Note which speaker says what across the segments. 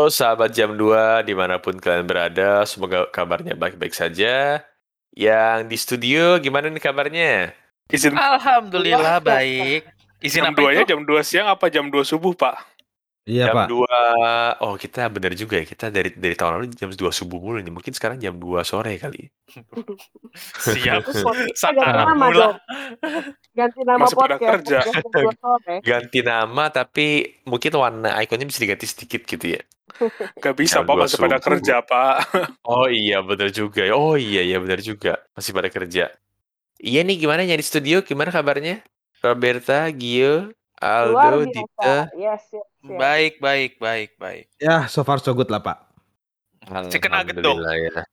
Speaker 1: Halo sahabat jam 2 di mana pun kalian berada, semoga kabarnya baik-baik saja. Yang di studio gimana nih kabarnya?
Speaker 2: Izin
Speaker 3: Alhamdulillah baik. Izin
Speaker 2: jam
Speaker 3: apa
Speaker 2: 2 nya jam 2 siang apa jam 2 subuh, Pak?
Speaker 4: Iya,
Speaker 1: jam
Speaker 4: Pak.
Speaker 1: 2, oh kita bener juga ya, kita dari dari tahun lalu jam 2 subuh mulu nih, mungkin sekarang jam 2 sore kali.
Speaker 3: Siap.
Speaker 5: Terus ganti nama dong. Ganti nama
Speaker 2: Masih pada
Speaker 5: podcast.
Speaker 2: kerja.
Speaker 5: Jam dua sore.
Speaker 1: Ganti nama tapi mungkin warna ikonnya bisa diganti sedikit gitu ya.
Speaker 2: Gak bisa, Pak,
Speaker 1: 2
Speaker 2: masih pada kerja, Pak.
Speaker 1: Oh iya bener juga. Oh iya iya bener juga. Masih pada kerja. Iya nih gimana di studio? Gimana kabarnya? Roberta, Gio,
Speaker 5: Luar
Speaker 1: Aldo,
Speaker 5: biasa.
Speaker 1: Dita.
Speaker 5: Yes, yes, yes.
Speaker 3: Baik, baik, baik, baik.
Speaker 4: Ya, so far so good lah, Pak.
Speaker 3: Chicken nugget dong.
Speaker 1: Ya.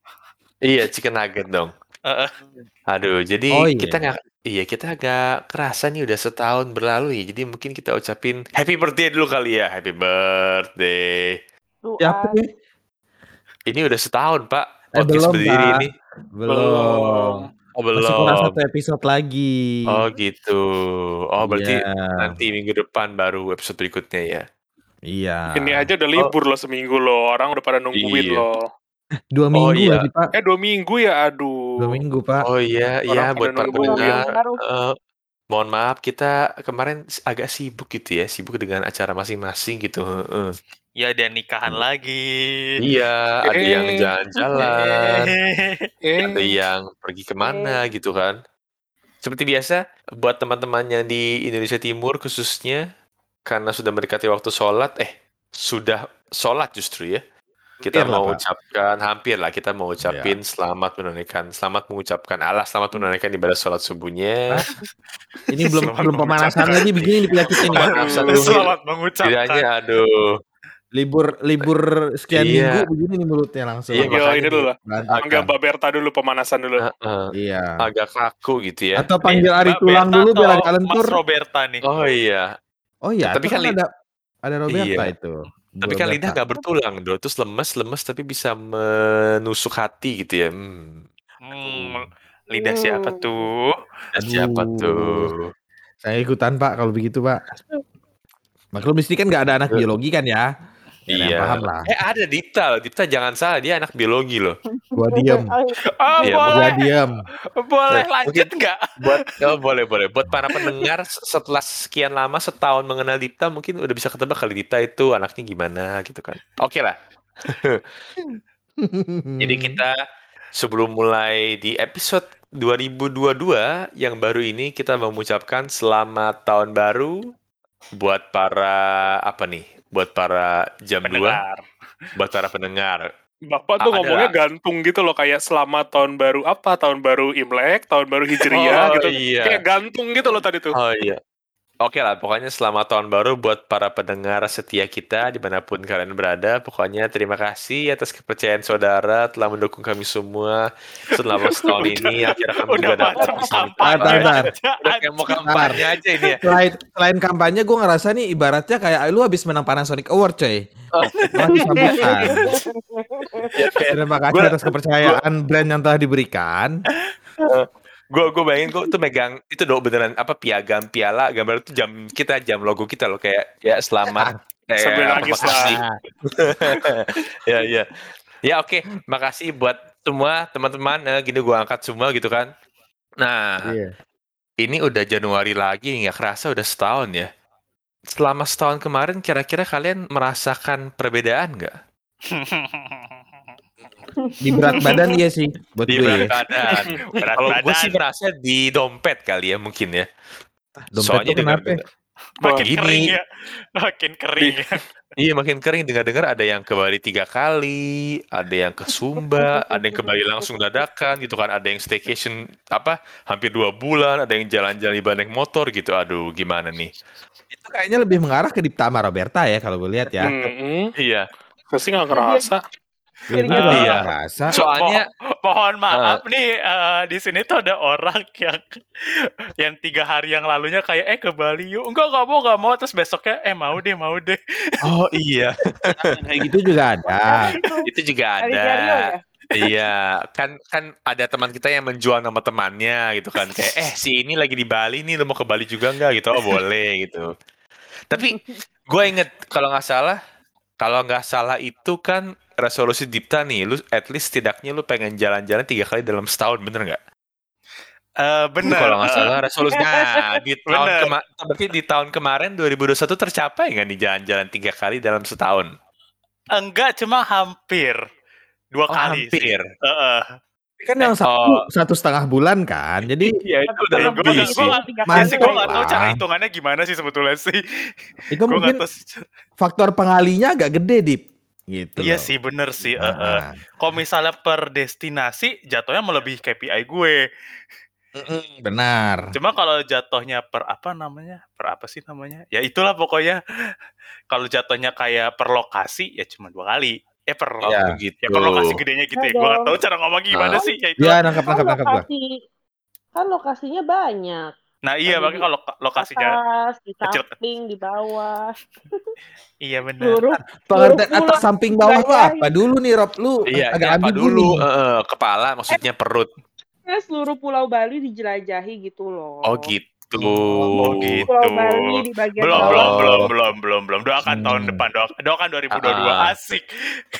Speaker 1: Iya chicken nugget dong.
Speaker 3: Heeh.
Speaker 1: Aduh, jadi
Speaker 4: Oh, iya.
Speaker 1: kita nggak, iya kita agak kerasa nih udah setahun berlalu ya. Jadi mungkin kita ucapin happy birthday dulu kali ya. Happy birthday.
Speaker 4: Siapa nih?
Speaker 1: Ini udah setahun Pak.
Speaker 4: Eh,
Speaker 1: Podcast
Speaker 4: belum,
Speaker 1: berdiri
Speaker 4: Pak.
Speaker 1: ini.
Speaker 4: Belum.
Speaker 1: Oh
Speaker 4: Masih kurang
Speaker 1: belum.
Speaker 4: satu episode lagi.
Speaker 1: Oh gitu. Oh berarti
Speaker 4: Iya.
Speaker 1: nanti minggu depan baru episode berikutnya ya.
Speaker 4: Iya.
Speaker 2: Ini aja udah libur loh seminggu loh. Orang udah pada
Speaker 1: Iya.
Speaker 2: nungguin loh.
Speaker 4: Dua
Speaker 1: Oh,
Speaker 4: minggu
Speaker 1: iya.
Speaker 4: lagi, Pak.
Speaker 2: Eh, dua minggu ya? Aduh.
Speaker 4: Dua minggu, Pak.
Speaker 1: Oh iya, iya buat para pendengar.
Speaker 5: Baru.
Speaker 1: eh, mohon maaf kita kemarin agak sibuk gitu ya, sibuk dengan acara masing-masing gitu. heeh.
Speaker 3: Ya dan nikahan lagi.
Speaker 1: Iya, ada yang
Speaker 2: Eh.
Speaker 1: jalan-jalan,
Speaker 2: Eh,
Speaker 1: ada yang pergi ke mana gitu kan. Seperti biasa, buat teman-teman yang di Indonesia Timur khususnya, karena sudah mendekati waktu sholat, eh sudah sholat justru ya. Kita
Speaker 4: Hampir lah,
Speaker 1: mau
Speaker 4: Pak.
Speaker 1: ucapkan, hampir lah kita mau ucapin selamat menunaikan, selamat mengucapkan Allah, selamat menunaikan ibadah sholat subuhnya.
Speaker 4: Ini belum belum pemanasan lagi begini Pak.
Speaker 1: Pemanasan dulu.
Speaker 3: Selamat mengucapkan.
Speaker 1: Setidaknya aduh,
Speaker 4: Libur libur sekian
Speaker 1: Iya.
Speaker 4: minggu begini nih mulutnya langsung.
Speaker 1: Iya, makanya
Speaker 2: ini dulu lah. Panggil Mbak Berta dulu pemanasan dulu.
Speaker 1: heeh,
Speaker 4: Iya.
Speaker 1: agak kaku gitu ya.
Speaker 4: Atau panggil
Speaker 3: Nih,
Speaker 4: Ari
Speaker 3: Mbak
Speaker 4: Tulang
Speaker 3: Berta
Speaker 4: dulu biar agak lentur.
Speaker 3: Mas Roberta nih.
Speaker 1: Oh iya,
Speaker 4: Oh iya,
Speaker 1: Tapi
Speaker 4: tapi
Speaker 1: kan
Speaker 4: kan ada ada Roberta
Speaker 1: Iya.
Speaker 4: itu.
Speaker 1: tapi kan lidah nggak bertulang, do. Terus lemes, lemes tapi bisa menusuk hati gitu ya. Hmm.
Speaker 3: Hmm, lidah siapa tuh?
Speaker 1: Dan siapa tuh?
Speaker 4: Saya ikutan Pak kalau begitu Pak. Maklum sini kan nggak ada anak biologi kan ya.
Speaker 1: Iya.
Speaker 4: paham lah.
Speaker 1: Eh ada Dita loh. Dita jangan salah, dia anak biologi loh.
Speaker 4: Gua diem.
Speaker 5: Oh,
Speaker 3: Oh,
Speaker 1: Iya,
Speaker 4: Gua
Speaker 3: boleh.
Speaker 4: diem.
Speaker 3: Boleh
Speaker 1: Nah,
Speaker 3: lanjut nggak?
Speaker 1: Buat oh, boleh boleh. Buat para pendengar setelah sekian lama setahun mengenal Dita mungkin udah bisa ketebak kali Dita itu anaknya gimana gitu kan. Oke lah. Jadi kita sebelum mulai di episode 2022 yang baru ini kita mau mengucapkan selamat tahun baru buat para apa nih? Buat para jam 2,
Speaker 3: Pendengar.
Speaker 1: buat para pendengar.
Speaker 2: Bapak tuh
Speaker 1: Ada
Speaker 2: ngomongnya gantung gitu loh. Kayak selamat tahun baru apa? Tahun baru Imlek, tahun baru Hijriah
Speaker 1: Oh,
Speaker 2: gitu.
Speaker 1: iya.
Speaker 2: Kayak gantung gitu loh tadi tuh.
Speaker 1: Oh iya. Oke lah, pokoknya selamat tahun baru buat para pendengar setia kita di mana pun kalian berada. Pokoknya terima kasih atas kepercayaan saudara telah mendukung kami semua selama setahun ini. Akhirnya kami
Speaker 3: Udah
Speaker 1: juga dapat. Udah kayak mau kampanye aja ini ya.
Speaker 4: Selain selain kampanye gue ngerasa nih ibaratnya kayak lu habis menang Panasonic Award coy. Disambutan. Terima kasih atas kepercayaan brand yang telah diberikan.
Speaker 1: Gue gue bayangin gue tuh megang itu dong beneran apa piagam piala gambar itu jam kita jam logo kita loh kayak ya selamat eh,
Speaker 2: Sambil
Speaker 1: apa,
Speaker 2: nangis lah.
Speaker 1: ya ya. Ya oke makasih buat semua teman-teman eh, gini gua angkat semua gitu kan. Nah
Speaker 4: Iya.
Speaker 1: ini udah Januari lagi nggak kerasa udah setahun ya. Selama setahun kemarin kira-kira kalian merasakan perbedaan nggak
Speaker 4: Di berat badan iya sih buat
Speaker 1: di
Speaker 4: gue.
Speaker 1: berat
Speaker 4: ya.
Speaker 1: badan
Speaker 3: Berat
Speaker 1: kalau gue sih merasa di dompet kali ya mungkin ya
Speaker 4: Dompet
Speaker 1: soalnya
Speaker 4: kenapa?
Speaker 1: dengar
Speaker 3: Makin kering ya. Makin kering ya.
Speaker 1: Iya makin kering dengar-dengar ada yang ke Bali tiga kali, ada yang ke Sumba, ada yang ke Bali langsung dadakan gitu kan, ada yang staycation apa hampir dua bulan, ada yang jalan-jalan di naik motor gitu. Aduh gimana nih?
Speaker 4: Itu kayaknya lebih mengarah ke Dipta sama Roberta ya kalau gue lihat ya.
Speaker 2: Mm-mm.
Speaker 1: Iya.
Speaker 2: Pasti nggak ngerasa.
Speaker 4: Iya,
Speaker 5: Iya.
Speaker 4: gue juga
Speaker 1: Iya.
Speaker 4: nggak ngerasa.
Speaker 1: Soalnya
Speaker 3: Mo- mohon maaf nih eh, di sini tuh ada orang yang yang tiga hari yang lalunya kayak eh ke Bali yuk enggak nggak mau nggak mau terus besoknya eh mau deh mau deh
Speaker 1: oh iya
Speaker 4: Kayak gitu juga ada.
Speaker 1: itu juga ada.
Speaker 5: Ya?
Speaker 1: Iya, kan kan ada teman kita yang menjual nama temannya gitu kan kayak eh si ini lagi di Bali nih, lo mau ke Bali juga nggak gitu? Oh boleh gitu. Tapi gue inget kalau nggak salah Kalau nggak salah itu kan resolusi Dipta nih, lu at least setidaknya lu pengen jalan-jalan tiga kali dalam setahun, bener nggak?
Speaker 3: Eh
Speaker 1: Itu
Speaker 3: bener.
Speaker 1: Kalau nggak
Speaker 3: eh,
Speaker 1: salah resolusinya di tahun kemarin, berarti di tahun kemarin 2021 tercapai nggak nih jalan-jalan tiga kali dalam setahun?
Speaker 3: enggak, cuma hampir dua
Speaker 1: Oh,
Speaker 3: kali. sih.
Speaker 1: hampir.
Speaker 3: Heeh.
Speaker 4: Kan yang satu
Speaker 1: Oh.
Speaker 4: satu setengah bulan kan. Jadi
Speaker 1: Iya itu udah
Speaker 3: Gue
Speaker 1: lebih
Speaker 3: nggak
Speaker 1: sih.
Speaker 3: gua, ya gue nggak tahu cara hitungannya gimana sih sebetulnya sih.
Speaker 4: itu
Speaker 3: Gue
Speaker 4: mungkin
Speaker 3: tahu.
Speaker 4: faktor pengalinya agak gede dip. Gitu.
Speaker 3: Iya
Speaker 4: loh.
Speaker 3: sih bener sih. eh,
Speaker 4: Nah,
Speaker 3: eh. Kalau misalnya per destinasi jatuhnya melebihi KPI gue.
Speaker 4: benar.
Speaker 3: Cuma kalau jatuhnya per apa namanya? Per apa sih namanya? Ya itulah pokoknya. Kalau jatuhnya kayak per lokasi ya cuma dua kali. Eh per
Speaker 4: Iya.
Speaker 1: begitu.
Speaker 3: ya per lokasi gedenya gitu ya.
Speaker 5: Iya
Speaker 3: Gue nggak tahu cara ngomong gimana
Speaker 1: Ah.
Speaker 3: sih. Ya itu.
Speaker 4: Ya nangkap
Speaker 5: Kan
Speaker 4: nangkap nangkap gua.
Speaker 5: lokasi, kan lokasinya banyak.
Speaker 3: Nah iya makanya kalau lokasinya
Speaker 5: Atas, di
Speaker 3: kecil.
Speaker 5: samping, di bawah,
Speaker 3: iya benar.
Speaker 5: seluruh
Speaker 4: Pengertian
Speaker 5: Seluruh
Speaker 4: atas samping bawah tuh
Speaker 5: bawah.
Speaker 4: apa dulu nih Rob? Lu
Speaker 1: Iya,
Speaker 4: agak ambigu
Speaker 1: dulu? Eh, eh, kepala maksudnya perut.
Speaker 5: Ya, seluruh Pulau Bali dijelajahi gitu loh.
Speaker 1: Oh gitu.
Speaker 3: Oh, gitu.
Speaker 5: Pulau Bali di bagian
Speaker 3: belum
Speaker 5: bawah.
Speaker 3: belum
Speaker 1: Oh.
Speaker 3: belum belum belum belum doakan
Speaker 4: Hmm.
Speaker 3: tahun depan doakan, doakan 2022
Speaker 1: Ah.
Speaker 3: asik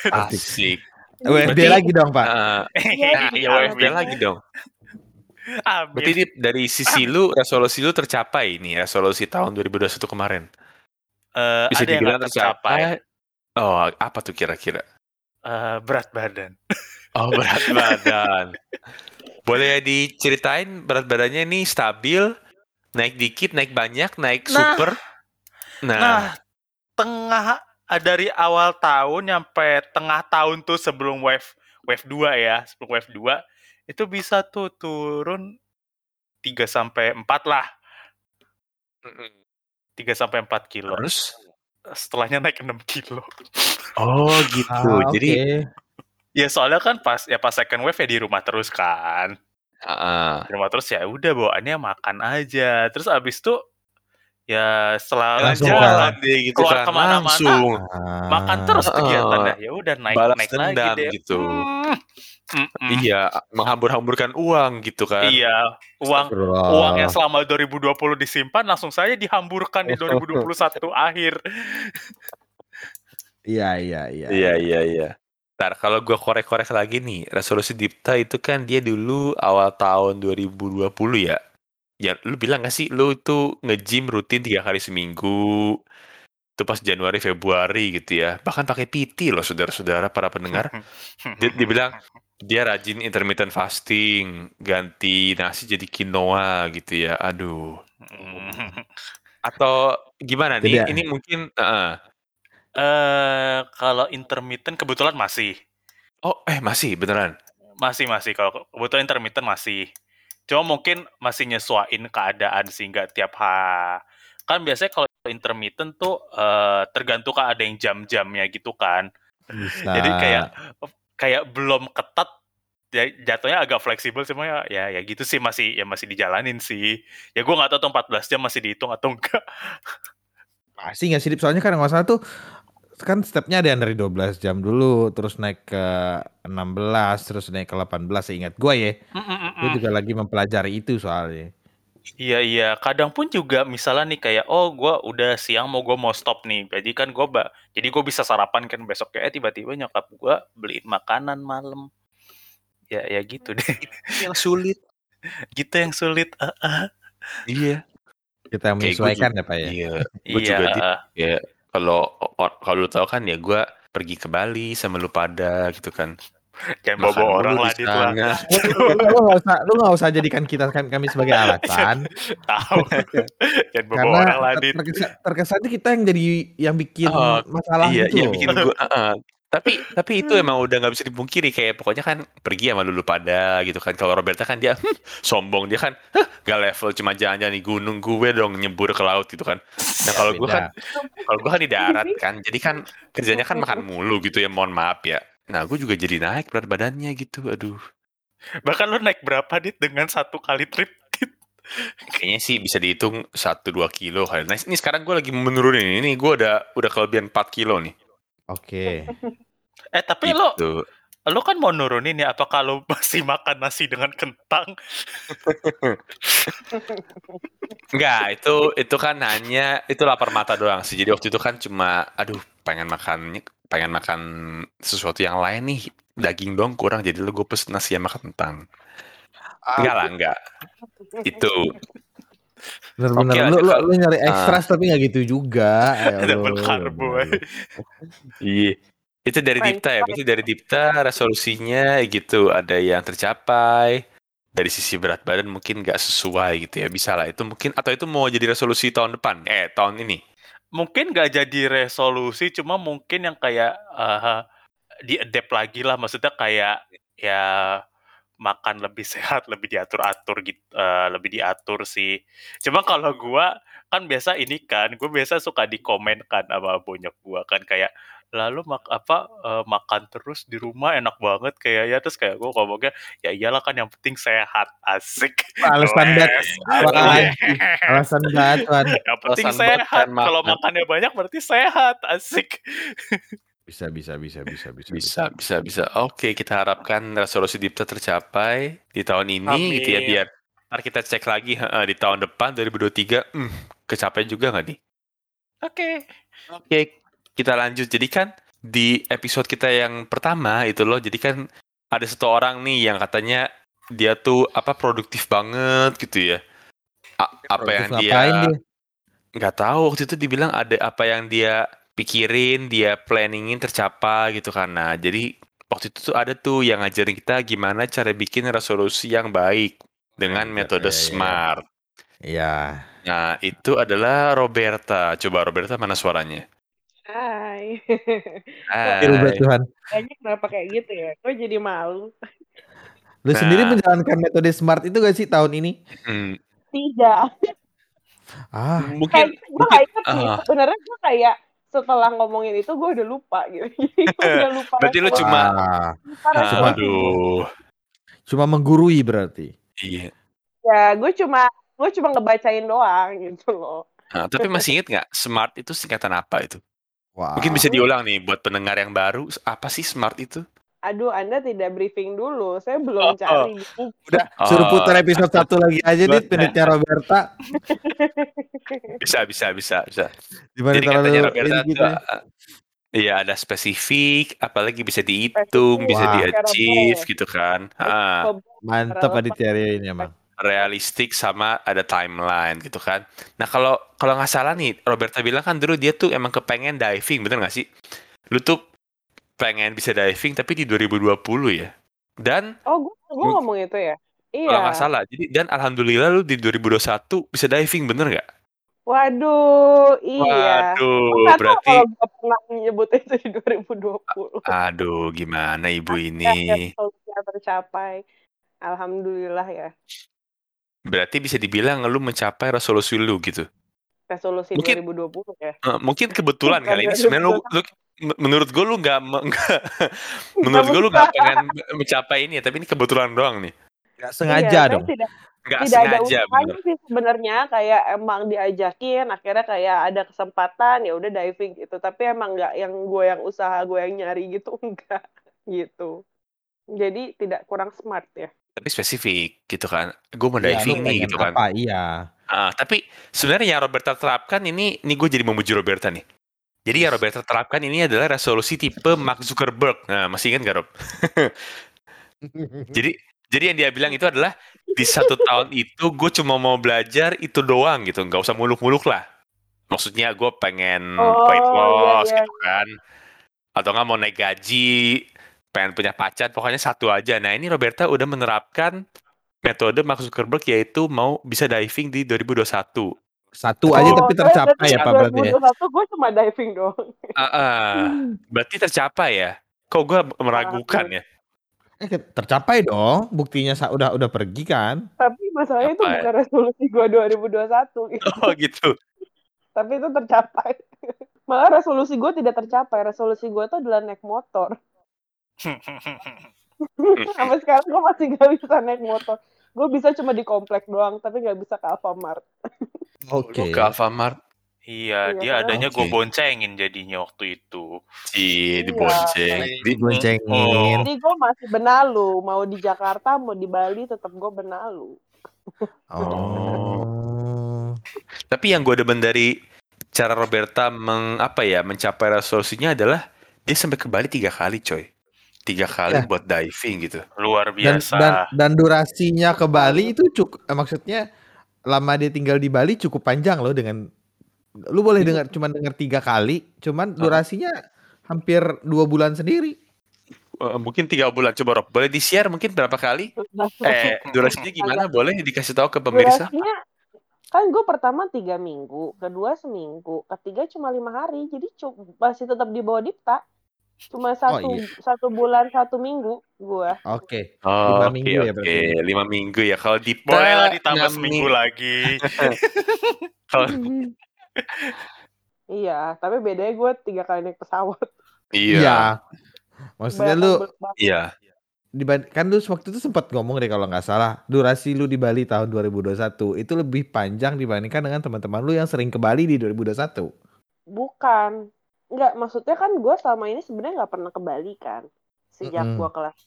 Speaker 1: Asik.
Speaker 4: WFD
Speaker 1: Berarti-
Speaker 4: lagi dong Pak.
Speaker 1: Eh,
Speaker 5: Iya,
Speaker 1: nah,
Speaker 5: iya,
Speaker 1: iya WFD
Speaker 5: iya.
Speaker 1: lagi dong.
Speaker 3: Amin
Speaker 1: Berarti Dip, dari sisi lu resolusi lu tercapai nih resolusi tahun 2021 kemarin.
Speaker 3: Eh,
Speaker 1: Bisa
Speaker 3: ada yang
Speaker 1: dibilang
Speaker 3: nggak tercapai
Speaker 1: tercapai. Oh, apa tuh kira-kira?
Speaker 3: Eh, berat badan
Speaker 1: Oh, berat badan. Boleh diceritain berat badannya nih stabil, naik dikit, naik banyak, naik
Speaker 3: Nah.
Speaker 1: super. Nah,
Speaker 3: nah tengah ah, dari awal tahun sampai tengah tahun tuh sebelum wave wave 2 ya sebelum wave 2 itu bisa tuh turun 3 sampai 4 lah 3 sampai 4 kilo
Speaker 1: terus?
Speaker 3: setelahnya naik 6 kilo
Speaker 1: Oh gitu.
Speaker 4: Ah,
Speaker 1: Jadi,
Speaker 4: oke.
Speaker 3: ya soalnya kan pas ya pas second wave ya di rumah terus kan
Speaker 1: ah,
Speaker 3: di rumah terus ya udah bawaannya makan aja terus abis itu ya setelah
Speaker 4: Langsung
Speaker 3: jalan
Speaker 1: deh gitu
Speaker 3: keluar
Speaker 1: kan
Speaker 3: ke
Speaker 1: mana-mana.
Speaker 4: langsung.
Speaker 3: Makan terus kegiatannya ya udah naik
Speaker 1: Balas
Speaker 3: naik lagi deh
Speaker 1: gitu.
Speaker 3: Hmm. Mm-mm.
Speaker 1: Iya, menghambur-hamburkan uang gitu kan.
Speaker 3: iya uang uang yang selama 2020 disimpan langsung saja dihamburkan di 2021 akhir
Speaker 4: Iya iya iya.
Speaker 1: Iya iya iya. Ntar kalau gua korek-korek lagi nih, resolusi Dipta itu kan dia dulu awal tahun 2020 ya. Ya, lu bilang gak sih lu itu nge-gym rutin tiga kali seminggu? Itu pas Januari Februari gitu ya. Bahkan pakai PT loh saudara-saudara para pendengar. Dia, dia bilang dia rajin intermittent fasting, ganti nasi jadi quinoa gitu ya. Aduh. Atau gimana nih?
Speaker 4: Tidak.
Speaker 1: Ini mungkin heeh.
Speaker 3: eh kalau intermittent kebetulan masih
Speaker 1: Oh, eh masih beneran.
Speaker 3: masih masih kalau kebetulan intermittent masih cuma mungkin masih nyesuain keadaan sehingga tiap ha kan biasanya kalau intermittent tuh eh, tergantung kan ada yang jam-jamnya gitu kan.
Speaker 4: Bisa.
Speaker 3: jadi kayak kayak belum ketat ya, jatuhnya agak fleksibel cuma ya, ya ya gitu sih masih ya masih dijalanin sih. Ya gue nggak tahu tuh 14 jam masih dihitung atau enggak.
Speaker 4: Masih nggak sih soalnya kan nggak salah tuh kan stepnya ada yang dari 12 jam dulu terus naik ke 16 terus naik ke 18 seingat gue ya. Gue juga lagi mempelajari itu soalnya
Speaker 3: Iya iya, kadang pun juga misalnya nih kayak oh gua udah siang mau gua mau stop nih, jadi kan gua ba jadi gua bisa sarapan kan besok eh tiba-tiba nyokap gua beliin makanan malam, ya ya gitu deh,
Speaker 1: Yang sulit.
Speaker 3: gitu yang sulit.
Speaker 1: Iya.
Speaker 4: kita yang
Speaker 1: Kayak
Speaker 4: menyesuaikan ya pak ya
Speaker 1: Iya. Gue
Speaker 3: Iya,
Speaker 1: juga di, ya kalau kalau lu tahu kan ya gue pergi ke Bali sama lu pada gitu kan.
Speaker 3: Jangan bawa
Speaker 1: Makan
Speaker 3: orang lah
Speaker 1: di
Speaker 3: dit lah,
Speaker 1: sana.
Speaker 4: lu nggak usah lu nggak usah jadikan kita kan- kami sebagai alasan
Speaker 3: tahu, jangan bawa
Speaker 4: karena
Speaker 3: orang lah dit.
Speaker 4: terkesan, terkesannya kita yang jadi yang bikin
Speaker 1: Oh,
Speaker 4: masalah
Speaker 1: iya,
Speaker 4: gitu
Speaker 1: iya bikin gue. Tapi tapi itu emang udah nggak bisa dipungkiri kayak pokoknya kan pergi sama lu pada gitu kan. Kalau Roberta kan dia "Hmm, sombong dia kan "Hah, gak level cuma jalan-jalan di gunung gue dong nyebur ke laut gitu kan. Nah kalau gue kan kalau gue kan di darat kan, jadi kan kerjanya kan makan mulu gitu ya. Mohon maaf ya. Nah gue juga jadi naik berat badannya gitu. Aduh.
Speaker 3: Bahkan lu naik berapa dit dengan satu kali trip? Dit?
Speaker 1: Kayaknya sih bisa dihitung 1-2 kilo kali. Nah ini sekarang gue lagi menurunin. Ini gue udah udah kelebihan 4 kilo nih.
Speaker 4: oke
Speaker 3: Eh tapi lo
Speaker 1: Gitu.
Speaker 3: lo kan mau nurunin ya? Apa kalau masih makan nasi dengan kentang?
Speaker 1: Enggak, itu itu kan hanya itu lapar mata doang sih. Jadi waktu itu kan cuma aduh pengen makan pengen makan sesuatu yang lain nih. Daging doang kurang jadi lu gue pesen nasi sama kentang. Enggak lah, enggak. Itu.
Speaker 4: Bener-bener
Speaker 1: Oke lah,
Speaker 4: lu, lu, lu nyari ekstras tapi nggak gitu juga. Ya
Speaker 3: Double karbo.
Speaker 1: Iya. Itu dari Dipta ya. Berarti dari Dipta resolusinya gitu ada yang tercapai. Dari sisi berat badan mungkin nggak sesuai gitu ya. Bisa lah itu mungkin atau itu mau jadi resolusi tahun depan. Eh, tahun ini.
Speaker 3: Mungkin nggak jadi resolusi, cuma mungkin yang kayak eh, di-adapt lagi lah. Maksudnya kayak ya makan lebih sehat, lebih diatur-atur gitu, eh, lebih diatur sih. Cuma kalau gua kan biasa ini kan, gue biasa suka dikomen kan sama bonyok gua kan kayak lalu mak apa eh, makan terus di rumah enak banget kayak ya terus kayak gua ngomongnya ya iyalah kan yang penting sehat asik
Speaker 4: Alasan banget. Apaan? Alasan banget,
Speaker 3: yang penting
Speaker 1: Alasan
Speaker 3: sehat kalau
Speaker 1: makan.
Speaker 3: makannya banyak berarti sehat asik
Speaker 4: Bisa, bisa, bisa, bisa, bisa.
Speaker 1: Bisa, bisa, bisa. Oke, kita harapkan resolusi Dipta tercapai di tahun ini gitu ya
Speaker 3: Amin.
Speaker 1: biar ntar kita cek lagi heeh, di tahun depan 2023 hmm, kecapai juga nggak nih?
Speaker 3: oke
Speaker 1: Oke, kita lanjut. Jadi kan di episode kita yang pertama itu loh, jadi kan ada satu orang nih yang katanya dia tuh apa produktif banget gitu ya. A- apa yang
Speaker 4: Produktif
Speaker 1: dia nggak tahu waktu itu dibilang ada apa yang dia pikirin, dia planningin tercapai gitu kan. Nah, jadi waktu itu tuh ada tuh yang ngajarin kita gimana cara bikin resolusi yang baik dengan
Speaker 4: Iya,
Speaker 1: metode
Speaker 4: iya.
Speaker 1: SMART.
Speaker 4: Iya.
Speaker 1: Nah, itu adalah Roberta. Coba Roberta mana suaranya?
Speaker 5: Hai.
Speaker 1: Hai.
Speaker 4: Dirubah Tuhan.
Speaker 5: Kayaknya kenapa kayak gitu ya? Kok jadi malu?
Speaker 4: Lu sendiri
Speaker 1: Nah.
Speaker 4: menjalankan metode smart itu gak sih tahun ini?
Speaker 1: Hmm,
Speaker 5: Tidak.
Speaker 4: Ah,
Speaker 1: mungkin
Speaker 5: Kayak gue
Speaker 1: mungkin
Speaker 5: gak inget
Speaker 1: ah.
Speaker 5: Sebenarnya gue kayak setelah ngomongin itu gue udah lupa gitu. Gue udah lupa.
Speaker 1: Berarti lu cuma-
Speaker 5: lupa resolusi gue.
Speaker 1: aduh.
Speaker 4: Cuma menggurui berarti.
Speaker 1: Iya.
Speaker 5: Ya gue cuma gue cuma ngebacain doang gitu loh.
Speaker 1: Nah, tapi masih inget nggak SMART itu singkatan apa itu?
Speaker 4: Wah.
Speaker 1: Mungkin bisa diulang nih buat pendengar yang baru. Apa sih SMART itu?
Speaker 5: Aduh, Anda tidak briefing dulu. Saya
Speaker 1: Oh,
Speaker 5: belum cari di buku.
Speaker 4: Udah, suruh
Speaker 1: Oh.
Speaker 4: putar episode satu lagi aja nih penelitian Roberta.
Speaker 1: Bisa, bisa, bisa, bisa. Jadi
Speaker 4: kalau
Speaker 1: katanya Roberta tuh,
Speaker 4: gitu?
Speaker 1: uh, Iya ada spesifik, apalagi bisa dihitung,
Speaker 5: Spesifik.
Speaker 1: bisa
Speaker 4: Wah.
Speaker 1: di-achieve gitu kan. Ah,
Speaker 4: Mantap aditya ini emang.
Speaker 1: Realistik sama ada timeline gitu kan. Nah kalau kalau nggak salah nih, Roberta bilang kan dulu dia tuh emang kepengen diving, bener nggak sih? Lu tuh pengen bisa diving tapi di 2020 ya. Dan
Speaker 5: Oh, gue gue ngomong itu ya. Iya.
Speaker 1: kalau nggak salah, jadi dan alhamdulillah lu di 2021 bisa diving, bener nggak?
Speaker 5: Waduh, iya.
Speaker 1: Waduh,
Speaker 5: tahu
Speaker 1: berarti
Speaker 5: kalau gue pernah nyebut itu di 2020.
Speaker 1: aduh gimana ibu ini?
Speaker 5: resolusinya tercapai. Alhamdulillah ya.
Speaker 1: Berarti bisa dibilang lu mencapai resolusi lu gitu.
Speaker 5: Resolusi
Speaker 1: Mungkin-
Speaker 5: 2020 ya.
Speaker 1: Eh, mungkin kebetulan kali ini sebenarnya lu, lu menurut gue lu nggak me- nggak- menurut gue lu nggak pengen mencapai ini ya, tapi ini kebetulan doang nih.
Speaker 4: Gak
Speaker 5: Iya,
Speaker 4: sengaja
Speaker 5: saya
Speaker 4: dong.
Speaker 5: Tidak,
Speaker 1: Nggak
Speaker 5: tidak ada
Speaker 1: sengaja
Speaker 5: usahanya sih sebenarnya kayak emang diajakin akhirnya kayak ada kesempatan ya udah diving gitu tapi emang nggak yang gue yang usaha gue yang nyari gitu enggak gitu jadi tidak kurang smart ya
Speaker 1: Tapi spesifik gitu kan. Gue mau
Speaker 4: Iya, lu
Speaker 1: diving nih
Speaker 4: pengen
Speaker 1: gitu kan.
Speaker 4: Apa? Iya.
Speaker 1: Ah, tapi sebenarnya yang Roberta terapkan ini, ini gue jadi memuji Roberta nih. Jadi yang Roberta terapkan ini adalah resolusi tipe Mark Zuckerberg. Nah, masih ingat gak Rob? Jadi jadi yang dia bilang itu adalah di satu tahun itu gue cuma mau belajar itu doang gitu, nggak usah muluk-muluk lah. Maksudnya gue pengen
Speaker 5: Oh,
Speaker 1: weight
Speaker 5: iya,
Speaker 1: loss
Speaker 5: iya.
Speaker 1: gitu kan, atau nggak mau naik gaji, pengen punya pacar, pokoknya satu aja. Nah ini Roberta udah menerapkan metode Mark Zuckerberg yaitu mau bisa diving di 2021.
Speaker 4: Satu aja
Speaker 5: Oh,
Speaker 4: tapi
Speaker 5: saya
Speaker 4: tercapai ya Pak berarti ya.
Speaker 5: 2021 gue cuma diving doang
Speaker 1: Ah, ah. berarti tercapai ya? Kok gue meragukan ya?
Speaker 4: Eh, tercapai dong. Buktinya sa- udah udah pergi kan.
Speaker 5: tapi masalahnya itu bukan resolusi gue 2021 gitu.
Speaker 1: Oh gitu.
Speaker 5: tapi itu tercapai malah resolusi gue tidak tercapai resolusi gue itu adalah naik motor sampai sekarang gue masih gak bisa naik motor gue bisa cuma di komplek doang tapi gak bisa ke Alfamart
Speaker 4: Oke.
Speaker 1: Ke Alfamart
Speaker 3: Iya,
Speaker 5: Iya,
Speaker 3: dia
Speaker 5: kan?
Speaker 3: adanya gue
Speaker 1: Oke.
Speaker 3: boncengin jadinya waktu itu.
Speaker 1: si
Speaker 5: Iya.
Speaker 1: dibonceng. Di,
Speaker 4: Diboncengin.
Speaker 5: jadi gue masih benalu mau di Jakarta mau di Bali tetap gue benalu
Speaker 4: Oh.
Speaker 1: Tapi yang gue demen dari cara Roberta meng apa ya mencapai resolusinya adalah dia sampai ke Bali tiga kali coy. Tiga kali
Speaker 4: Ya.
Speaker 1: buat diving gitu.
Speaker 3: Luar
Speaker 4: Dan,
Speaker 3: biasa.
Speaker 4: dan dan durasinya ke Bali itu cukup eh, maksudnya lama dia tinggal di Bali cukup panjang loh dengan lu boleh dengar cuman dengar tiga kali, cuman durasinya hampir dua bulan sendiri.
Speaker 1: Eh, mungkin tiga bulan coba Rob. Boleh di share mungkin berapa kali? Eh durasinya gimana? Boleh dikasih tahu ke pemirsa?
Speaker 5: Durasinya kan gue pertama tiga minggu, kedua seminggu, ketiga cuma lima hari, jadi masih tetap di bawah Dipta. Cuma satu
Speaker 4: iya.
Speaker 5: satu bulan satu minggu gue.
Speaker 4: Oke.
Speaker 1: Oh,
Speaker 4: Lima minggu ya
Speaker 1: oke.
Speaker 4: berarti.
Speaker 1: Lima minggu ya. Kalau di
Speaker 3: Bolehlah ditambah seminggu lagi.
Speaker 1: Kalau
Speaker 5: Iya, tapi bedanya gue tiga kali naik pesawat.
Speaker 1: iya,
Speaker 4: Maksudnya
Speaker 5: Bayar
Speaker 4: lu
Speaker 1: iya.
Speaker 4: di Bali- kan lu waktu itu sempat ngomong deh kalau nggak salah, durasi lu di Bali tahun 2021 itu lebih panjang dibandingkan dengan teman-teman lu yang sering ke Bali di 2021.
Speaker 5: Bukan. Enggak, maksudnya kan gue selama ini sebenarnya nggak pernah ke Bali kan. Sejak
Speaker 4: Mm-mm.
Speaker 5: gue kelas.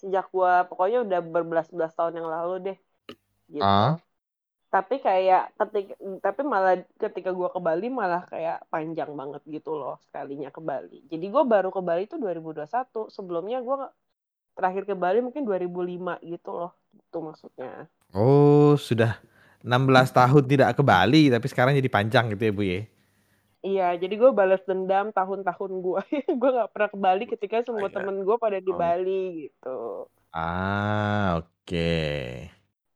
Speaker 5: Sejak gue pokoknya udah berbelas-belas tahun yang lalu deh. Gitu.
Speaker 4: Ah.
Speaker 5: Tapi kayak ketika tapi malah ketika gue ke Bali malah kayak panjang banget gitu loh sekalinya ke Bali. Jadi gue baru ke Bali itu 2021. Sebelumnya gue terakhir ke Bali mungkin 2005 gitu loh. Itu maksudnya.
Speaker 4: Oh, sudah 16 tahun tidak ke Bali tapi sekarang jadi panjang gitu ya, Bu ya.
Speaker 5: Iya, jadi gue balas dendam tahun-tahun gue. gue nggak pernah ke Bali ketika semua
Speaker 1: Iya.
Speaker 5: temen gue pada di
Speaker 1: Oh.
Speaker 5: Bali gitu.
Speaker 4: Ah, oke.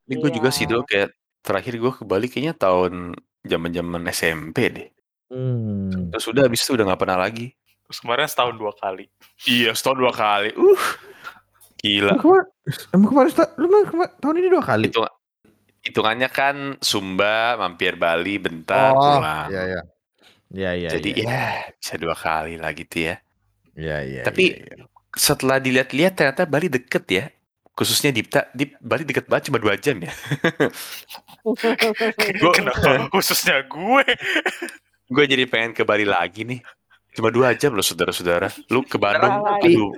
Speaker 1: Ini gue juga
Speaker 5: Iya.
Speaker 1: sih dulu kayak terakhir gue ke Bali kayaknya tahun zaman-zaman SMP deh.
Speaker 4: Hmm.
Speaker 1: Terus udah habis itu udah nggak pernah lagi.
Speaker 3: Terus kemarin setahun dua kali.
Speaker 1: Iya, setahun dua kali. Uh, gila.
Speaker 4: Emang kemarin, emang kemarin tahun ini dua kali?
Speaker 1: Hitung, hitungannya kan Sumba, mampir Bali, bentar,
Speaker 4: oh,
Speaker 1: pulang.
Speaker 4: iya iya. Iya iya.
Speaker 1: Jadi
Speaker 4: iya.
Speaker 1: ya bisa dua kali lah gitu ya.
Speaker 4: Iya iya.
Speaker 1: Tapi-
Speaker 4: iya, iya.
Speaker 1: Setelah dilihat-lihat ternyata Bali deket ya. Khususnya di, di Bali deket banget cuma dua jam ya. Gue
Speaker 3: Kenapa khususnya gue?
Speaker 1: gue jadi pengen ke Bali lagi nih. Cuma dua jam loh saudara-saudara. Lu ke Bandung, aduh,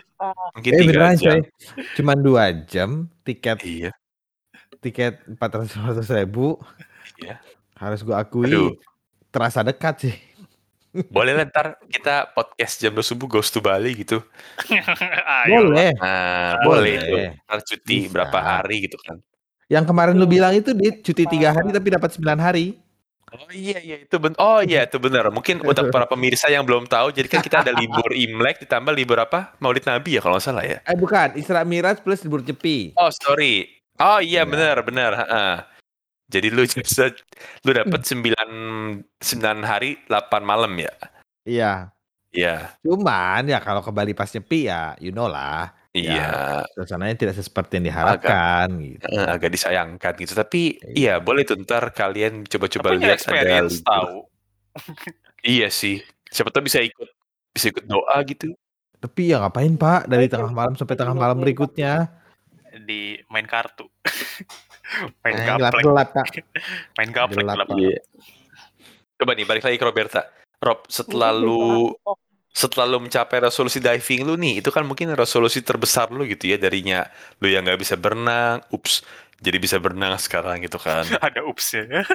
Speaker 1: mungkin
Speaker 4: Eh
Speaker 1: tiga
Speaker 4: beneran
Speaker 1: jam.
Speaker 4: coy. Cuman dua jam tiket
Speaker 1: Iya,
Speaker 4: tiket empat ratus ribu.
Speaker 1: Iya.
Speaker 4: Harus gua akui
Speaker 1: Aduh.
Speaker 4: terasa dekat sih.
Speaker 1: boleh lah ntar kita podcast jam 2 subuh Ghost to Bali gitu.
Speaker 3: Ayo.
Speaker 4: Boleh.
Speaker 1: Nah,
Speaker 4: Boleh.
Speaker 1: boleh. Ntar cuti
Speaker 4: Bisa.
Speaker 1: berapa hari gitu kan.
Speaker 4: Yang kemarin lu bilang itu dia cuti tiga hari tapi dapat 9 hari.
Speaker 1: Oh iya iya itu ben Oh iya itu benar. Mungkin untuk para pemirsa yang belum tahu, jadi kan kita ada libur Imlek ditambah libur apa? Maulid Nabi ya kalau nggak salah ya.
Speaker 4: Eh bukan, Isra Miraj plus libur Cepi.
Speaker 1: Oh sorry. Oh iya
Speaker 4: Iya.
Speaker 1: benar benar. heeh. Jadi lu bisa lu dapat 9 9 hari 8 malam ya.
Speaker 4: Iya.
Speaker 1: Iya.
Speaker 4: Cuman ya kalau ke Bali pas Cepi ya you know lah.
Speaker 1: Iya.
Speaker 4: Suasananya tidak seperti yang diharapkan gitu.
Speaker 1: Eh, agak disayangkan gitu. Tapi iya
Speaker 4: Iya.
Speaker 1: boleh tuh ntar kalian coba-coba lihat ada
Speaker 3: experience
Speaker 1: libur.
Speaker 3: tahu.
Speaker 1: Iya sih. Siapa tahu bisa ikut bisa ikut doa gitu.
Speaker 4: Tapi ya ngapain Pak dari tengah
Speaker 5: ya.
Speaker 4: malam sampai tengah
Speaker 5: Iya,
Speaker 4: malam
Speaker 5: iya,
Speaker 4: berikutnya?
Speaker 3: di main kartu. main
Speaker 4: Eh,
Speaker 3: gaplek,
Speaker 4: gelap-gelap Pak.
Speaker 3: main gaplek,
Speaker 4: gelap,
Speaker 3: gelap.
Speaker 4: Pak.
Speaker 1: Iya. Coba nih balik lagi ke Roberta. Rob, setelah lu setelah lu mencapai resolusi diving lu nih, itu kan mungkin resolusi terbesar lu gitu ya darinya lu yang nggak bisa berenang, ups, jadi bisa berenang sekarang gitu kan.
Speaker 3: Ada upsnya ya.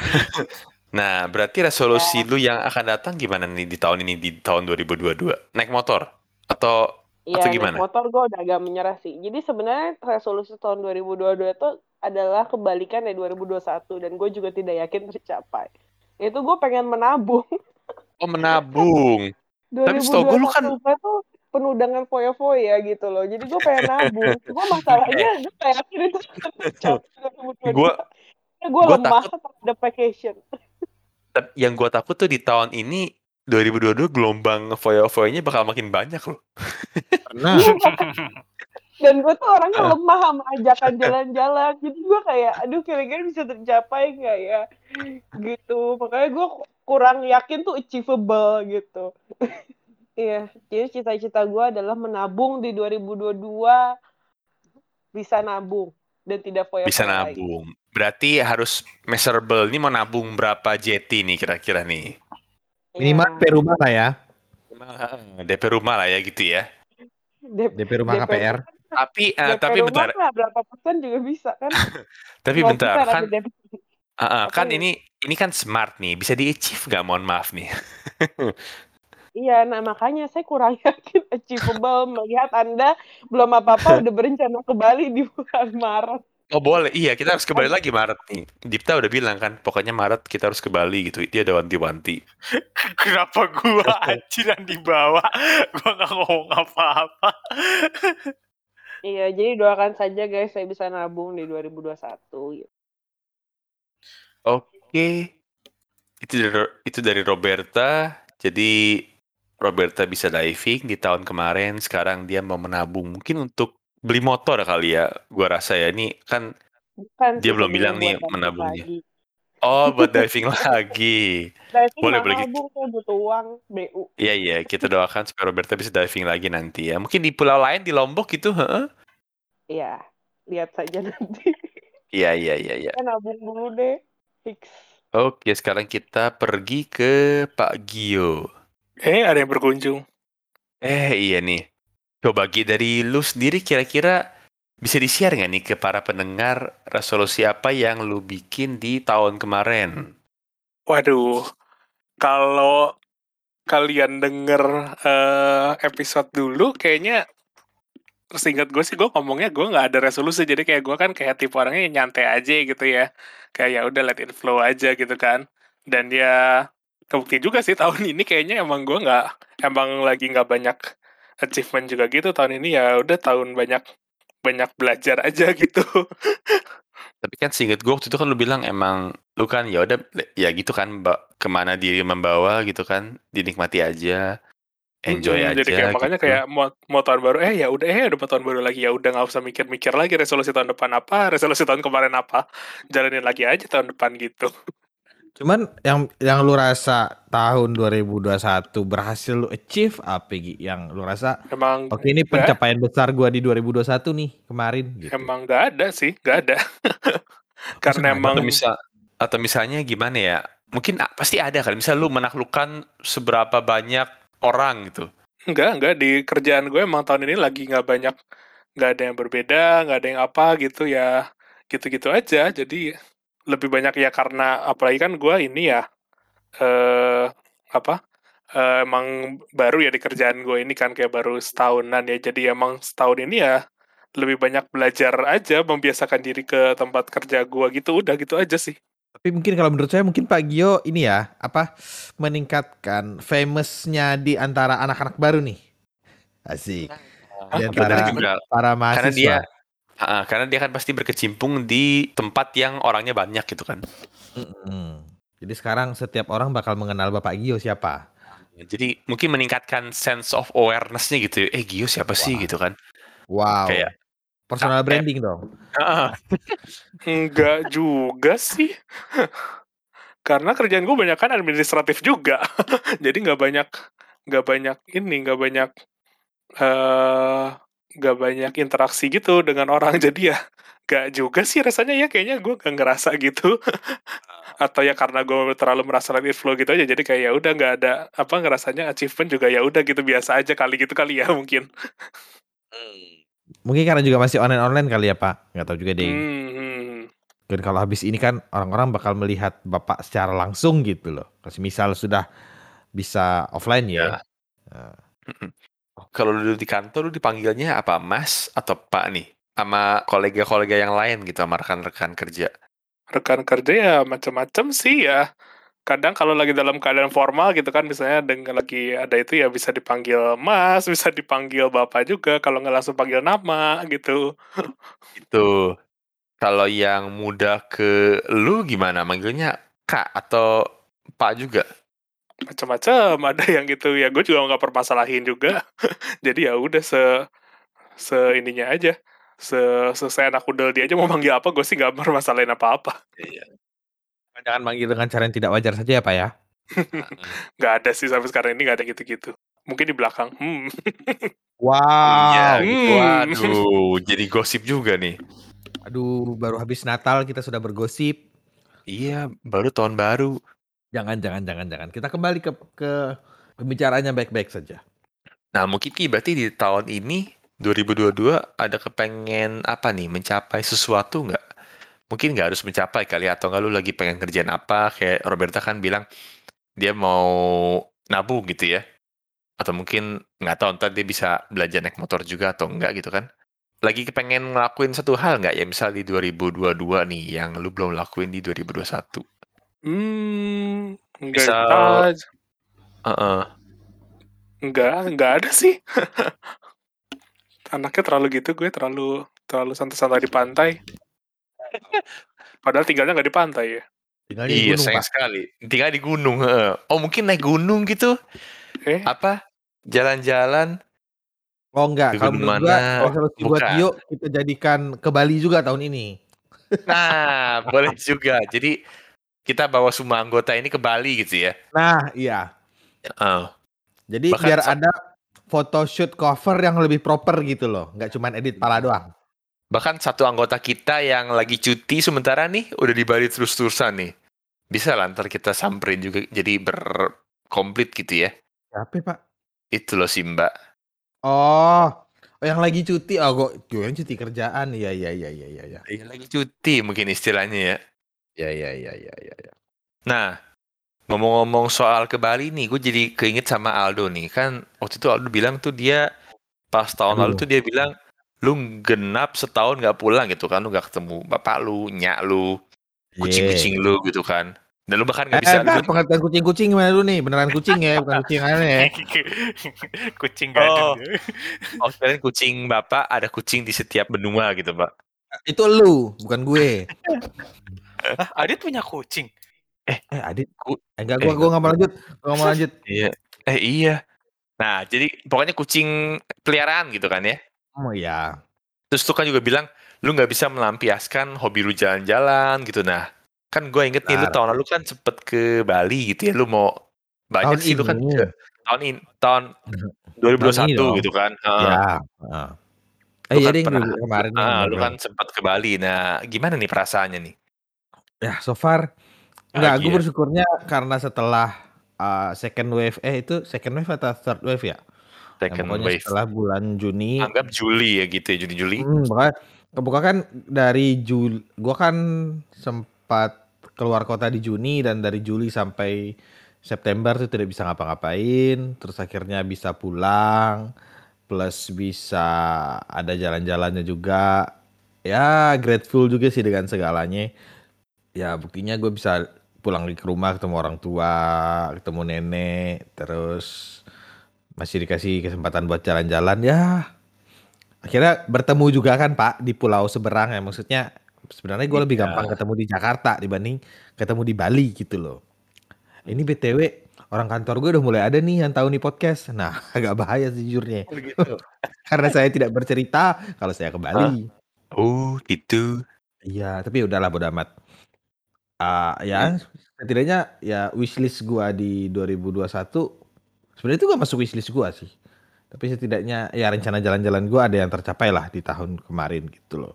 Speaker 1: Nah, berarti resolusi lu yang akan datang gimana nih di tahun ini di tahun 2022? Naik motor atau
Speaker 5: Iya,
Speaker 1: Atau
Speaker 5: naik
Speaker 1: gimana?
Speaker 5: motor gue udah agak menyerah sih. Jadi sebenarnya resolusi tahun 2022 itu adalah kebalikan dari 2021 dan gue juga tidak yakin tercapai. Itu gue pengen menabung.
Speaker 1: oh menabung? Tapi setahu gua lu kan-
Speaker 5: 2021 tuh penuh dengan foya-foya gitu loh. Jadi gue pengen nabung. Cuma masalahnya gue yakin itu tercapai 2022.
Speaker 1: Gua-
Speaker 5: gue
Speaker 1: gua
Speaker 5: lemah terhadap vacation.
Speaker 1: Tapi yang gua takut tuh di tahun ini 2022 gelombang foya-foyanya bakal makin banyak loh.
Speaker 4: Nah,
Speaker 5: dan gue tuh orangnya lemah sama ajakan jalan-jalan jadi gue kayak aduh kira-kira bisa tercapai nggak ya gitu makanya gue kurang yakin tuh achievable gitu iya jadi cita-cita gue adalah menabung di 2022 bisa nabung dan tidak foya
Speaker 1: Bisa nabung. Berarti harus measurable. Ini mau nabung berapa JT nih kira-kira nih?
Speaker 4: minimal
Speaker 5: Iya.
Speaker 4: DP rumah lah ya.
Speaker 1: DP rumah lah ya gitu ya.
Speaker 5: DP,
Speaker 4: DP rumah
Speaker 5: DP
Speaker 4: KPR.
Speaker 1: Tapi
Speaker 5: DP
Speaker 1: tapi bentar,
Speaker 5: mah berapa persen juga bisa kan
Speaker 1: tapi
Speaker 5: 0%
Speaker 1: bentar kan ah, ah, kan
Speaker 5: nih?
Speaker 1: ini ini kan smart nih, bisa di-achieve nggak? Mohon maaf nih.
Speaker 5: Iya, nah makanya saya kurang yakin achievable melihat Anda belum apa-apa udah berencana ke Bali di bulan Maret.
Speaker 1: Oh boleh, iya kita harus ke Bali lagi Maret nih. Dipta udah bilang kan, pokoknya Maret kita harus ke Bali gitu. Dia ada wanti-wanti.
Speaker 3: Kenapa gua anjir yang dibawa? Gua nggak ngomong apa-apa.
Speaker 5: Iya, jadi doakan saja guys saya bisa nabung di 2021 gitu.
Speaker 1: Oke. Itu dari, itu dari Roberta. Jadi Roberta bisa diving di tahun kemarin, sekarang dia mau menabung mungkin untuk beli motor kali ya. Gua rasa ya ini kan
Speaker 5: Bukan
Speaker 1: dia belum bilang nih menabungnya.
Speaker 5: lagi.
Speaker 1: Oh, buat diving lagi.
Speaker 5: Diving
Speaker 1: Boleh, boleh gitu.
Speaker 5: nabung, saya butuh uang BU.
Speaker 1: Iya iya, kita doakan supaya Roberta bisa diving lagi nanti ya. Mungkin di pulau lain di Lombok gitu, heeh.
Speaker 5: Iya, lihat saja nanti.
Speaker 1: Iya iya iya iya.
Speaker 5: Saya nabung dulu deh. Fix.
Speaker 1: Oke, sekarang kita pergi ke Pak Gio.
Speaker 2: Eh, ada yang berkunjung.
Speaker 1: Eh, iya nih. Coba Gi, dari lu sendiri kira-kira bisa di-share nggak nih ke para pendengar resolusi apa yang lu bikin di tahun kemarin?
Speaker 2: Waduh, kalau kalian denger eh, episode dulu, kayaknya seingat gue sih gue ngomongnya gue nggak ada resolusi. Jadi kayak gue kan kayak tipe orangnya nyantai aja gitu ya. Kayak ya udah let it flow aja gitu kan. Dan ya kebukti juga sih tahun ini kayaknya emang gue nggak emang lagi nggak banyak achievement juga gitu. Tahun ini ya udah tahun banyak banyak belajar aja gitu
Speaker 1: Tapi kan seinget gue waktu itu kan lu bilang emang lu kan ya udah ya gitu kan ke mana diri membawa gitu kan dinikmati aja enjoy
Speaker 2: Mm-mm,
Speaker 1: aja
Speaker 2: jadi kayak makanya
Speaker 1: gitu.
Speaker 2: kayak mau, mau tahun baru eh ya udah eh udah mau tahun baru lagi ya udah nggak usah mikir-mikir lagi resolusi tahun depan apa resolusi tahun kemarin apa jalanin lagi aja tahun depan gitu
Speaker 4: Cuman yang yang lu rasa tahun 2021 berhasil lu achieve apa Gi? Yang lu rasa
Speaker 2: emang
Speaker 4: oke ini
Speaker 2: nggak-
Speaker 4: pencapaian besar gua di 2021 nih kemarin gitu.
Speaker 2: emang nggak ada sih nggak ada karena
Speaker 4: ada?
Speaker 2: emang
Speaker 1: atau misal atau misalnya gimana ya mungkin ah, pasti ada kan misal lu menaklukkan seberapa banyak orang gitu
Speaker 2: Enggak, enggak di kerjaan gue emang tahun ini lagi nggak banyak nggak ada yang berbeda, nggak ada yang apa gitu ya gitu-gitu aja. Jadi lebih banyak ya karena apalagi kan gue ini ya eh apa eh, emang baru ya di kerjaan gue ini kan kayak baru setahunan ya. Jadi emang setahun ini ya lebih banyak belajar aja membiasakan diri ke tempat kerja gue gitu udah gitu aja sih.
Speaker 4: Tapi mungkin kalau menurut saya mungkin Pak Gio ini ya apa meningkatkan famousnya di antara anak-anak baru nih. Asik. Di
Speaker 1: Benar
Speaker 4: antara
Speaker 1: juga.
Speaker 4: para
Speaker 1: karena dia Ah, karena dia kan pasti berkecimpung di tempat yang orangnya banyak gitu kan
Speaker 4: Mm-mm. Jadi sekarang setiap orang bakal mengenal Bapak Gio siapa.
Speaker 1: jadi mungkin meningkatkan sense of awareness-nya gitu eh Gio siapa sih
Speaker 4: Wah.
Speaker 1: gitu kan
Speaker 4: Wow.
Speaker 1: Kayak-
Speaker 4: personal
Speaker 1: kayak-
Speaker 4: branding dong.
Speaker 1: Ah,
Speaker 2: Enggak juga sih. Karena kerjaan gue banyak kan administratif juga. Jadi nggak banyak nggak banyak ini nggak banyak eh nggak banyak interaksi gitu dengan orang. Jadi ya nggak juga sih rasanya ya kayaknya gue nggak ngerasa gitu. Atau ya karena gue terlalu merasa it flow gitu aja. Jadi kayak ya udah nggak ada apa ngerasanya achievement juga ya udah gitu biasa aja kali gitu kali ya mungkin.
Speaker 4: Mungkin karena juga masih online online kali ya Pak. Nggak tahu juga deh.
Speaker 2: Hmm, hmm.
Speaker 4: Dan kalau habis ini kan orang-orang bakal melihat Bapak secara langsung gitu loh. Kasih misal sudah bisa offline ya.
Speaker 1: Kalau dulu di kantor lu dipanggilnya apa Mas atau Pak nih sama kolega-kolega yang lain gitu sama rekan-rekan kerja
Speaker 2: rekan kerja ya macam-macam sih ya. Kadang kalau lagi dalam keadaan formal gitu kan, misalnya dengan lagi ada itu ya bisa dipanggil Mas, bisa dipanggil Bapak juga. Kalau nggak langsung panggil nama gitu.
Speaker 1: itu kalau yang muda ke lu gimana manggilnya Kak atau Pak juga
Speaker 2: Macam-macam ada yang gitu ya. Gue juga nggak permasalahin juga. Jadi ya udah se se ininya aja. Se selesai anak udel dia aja mau manggil apa, gue sih nggak permasalahin apa-apa.
Speaker 4: Jangan manggil dengan cara yang tidak wajar saja ya Pak ya.
Speaker 2: Nggak ada sih sampai sekarang ini nggak ada gitu-gitu. Mungkin di belakang. Hmm.
Speaker 4: Wow.
Speaker 1: Iya, gitu.
Speaker 2: Hmm.
Speaker 1: Waduh, jadi gosip juga nih.
Speaker 4: Aduh, baru habis Natal kita sudah bergosip.
Speaker 1: Iya, baru tahun baru.
Speaker 4: Jangan, jangan, jangan, jangan. Kita kembali ke ke pembicaraannya baik-baik saja.
Speaker 1: Nah, mungkin Ki berarti di tahun ini 2022 ada kepengen apa nih mencapai sesuatu nggak? mungkin nggak harus mencapai kali atau nggak lu lagi pengen kerjaan apa kayak Roberta kan bilang dia mau nabung gitu ya atau mungkin nggak tahu ntar dia bisa belajar naik motor juga atau enggak gitu kan lagi kepengen ngelakuin satu hal nggak ya misal di 2022 nih yang lu belum lakuin di 2021
Speaker 2: Hmm, enggak
Speaker 1: Misal-
Speaker 2: aja.
Speaker 1: Heeh.
Speaker 2: Enggak, enggak ada sih. Anaknya terlalu gitu gue terlalu terlalu santai-santai di pantai. Padahal tinggalnya nggak di pantai ya.
Speaker 4: Tinggal di
Speaker 1: iya
Speaker 4: gunung,
Speaker 1: sayang
Speaker 4: Pak.
Speaker 1: sekali tinggal di gunung heeh. oh mungkin naik gunung gitu
Speaker 2: Eh,
Speaker 1: apa jalan-jalan
Speaker 4: Oh enggak, kalau menurut gua
Speaker 1: mana?
Speaker 4: resolusi buat. Tio kita jadikan ke Bali juga tahun ini.
Speaker 1: nah boleh juga jadi kita bawa semua anggota ini ke Bali gitu ya
Speaker 4: Nah, iya.
Speaker 1: Heeh.
Speaker 4: Jadi
Speaker 1: Bahkan
Speaker 4: biar ada photoshoot cover yang lebih proper gitu loh, nggak cuma edit pala doang.
Speaker 1: Bahkan satu anggota kita yang lagi cuti sementara nih udah di Bali terus-terusan nih. Bisa lah ntar kita samperin juga jadi berkomplit gitu ya.
Speaker 4: Siapa Pak?
Speaker 1: Itu loh Simba.
Speaker 4: Oh, oh yang lagi cuti. Oh, gue yang cuti kerjaan. Iya, iya, iya, iya, iya, iya.
Speaker 1: Yang lagi cuti mungkin istilahnya ya.
Speaker 4: Iya, iya, iya, iya, iya. iya.
Speaker 1: Nah, ngomong-ngomong soal ke Bali nih, gue jadi keinget sama Aldo nih. Kan waktu itu Aldo bilang tuh dia pas tahun lalu
Speaker 4: Aduh.
Speaker 1: tuh dia bilang lu genap setahun nggak pulang gitu kan lu nggak ketemu bapak lu nyak lu kucing-kucing lu gitu kan dan lu bahkan
Speaker 4: Eh,
Speaker 1: nggak bisa
Speaker 4: eh, Pak, pengertian kucing-kucing gimana dulu nih? Beneran kucing ya, bukan kucing aneh ya.
Speaker 3: Kucing
Speaker 1: Oh.
Speaker 3: gadun.
Speaker 1: Oh, kalian kucing bapak ada kucing di setiap benua gitu, Pak.
Speaker 4: Itu lu, bukan gue.
Speaker 3: Hah, Adit punya kucing.
Speaker 4: Eh, Adit.
Speaker 1: Ku-
Speaker 4: Eh, enggak,
Speaker 1: eh,
Speaker 4: gua, gua nggak mau lanjut. Gua nggak mau lanjut.
Speaker 1: Iya. Eh, iya. Nah, jadi pokoknya kucing peliharaan gitu kan ya.
Speaker 4: Oh iya.
Speaker 1: Terus tuh kan juga bilang, lu nggak bisa melampiaskan hobi lu jalan-jalan gitu. Nah, kan gue inget nih, lu tahun lalu kan sempet ke Bali gitu ya. Lu mau banyak
Speaker 4: Tahun
Speaker 1: sih lu kan
Speaker 4: ini.
Speaker 1: ke- tahun ini, tahun
Speaker 4: Tahun
Speaker 1: 2021
Speaker 4: ini dong.
Speaker 1: gitu kan. Heeh.
Speaker 4: Ya. heeh.
Speaker 1: Lu
Speaker 4: Eh,
Speaker 1: kan
Speaker 4: deh,
Speaker 1: pernah-
Speaker 4: kemarin.
Speaker 1: Ah,
Speaker 4: nih,
Speaker 1: lu kan sempat ke Bali. Nah, gimana nih perasaannya nih?
Speaker 4: Ya, so far enggak, gue
Speaker 1: Bahagia.
Speaker 4: bersyukurnya karena setelah uh, second wave eh itu second wave atau third wave ya? Yang
Speaker 1: Second
Speaker 4: pokoknya
Speaker 1: wave.
Speaker 4: setelah bulan Juni.
Speaker 1: Anggap Juli ya gitu ya, Juni-Juli.
Speaker 4: Hmm, pokoknya kebuka kan dari Juli, gua kan sempat keluar kota di Juni dan dari Juli sampai September tuh tidak bisa ngapa-ngapain, terus akhirnya bisa pulang, plus bisa ada jalan-jalannya juga. Ya grateful juga sih dengan segalanya. Ya buktinya gue bisa pulang ke rumah ketemu orang tua, ketemu nenek, terus masih dikasih kesempatan buat jalan-jalan. Ya akhirnya bertemu juga kan Pak di pulau seberang ya. Maksudnya sebenarnya gue lebih
Speaker 1: Iya.
Speaker 4: gampang ketemu di Jakarta dibanding ketemu di Bali gitu loh. Ini btw orang kantor gue udah mulai ada nih yang tahu nih podcast. Nah agak bahaya sejujurnya.
Speaker 1: Gitu.
Speaker 4: karena saya tidak bercerita kalau saya ke Bali.
Speaker 1: Oh, gitu.
Speaker 4: iya tapi udahlah bodo amat Ah, ya setidaknya ya wishlist gua di 2021 sebenarnya itu gak masuk wishlist gua sih tapi setidaknya ya rencana jalan-jalan gua ada yang tercapai lah di tahun kemarin gitu loh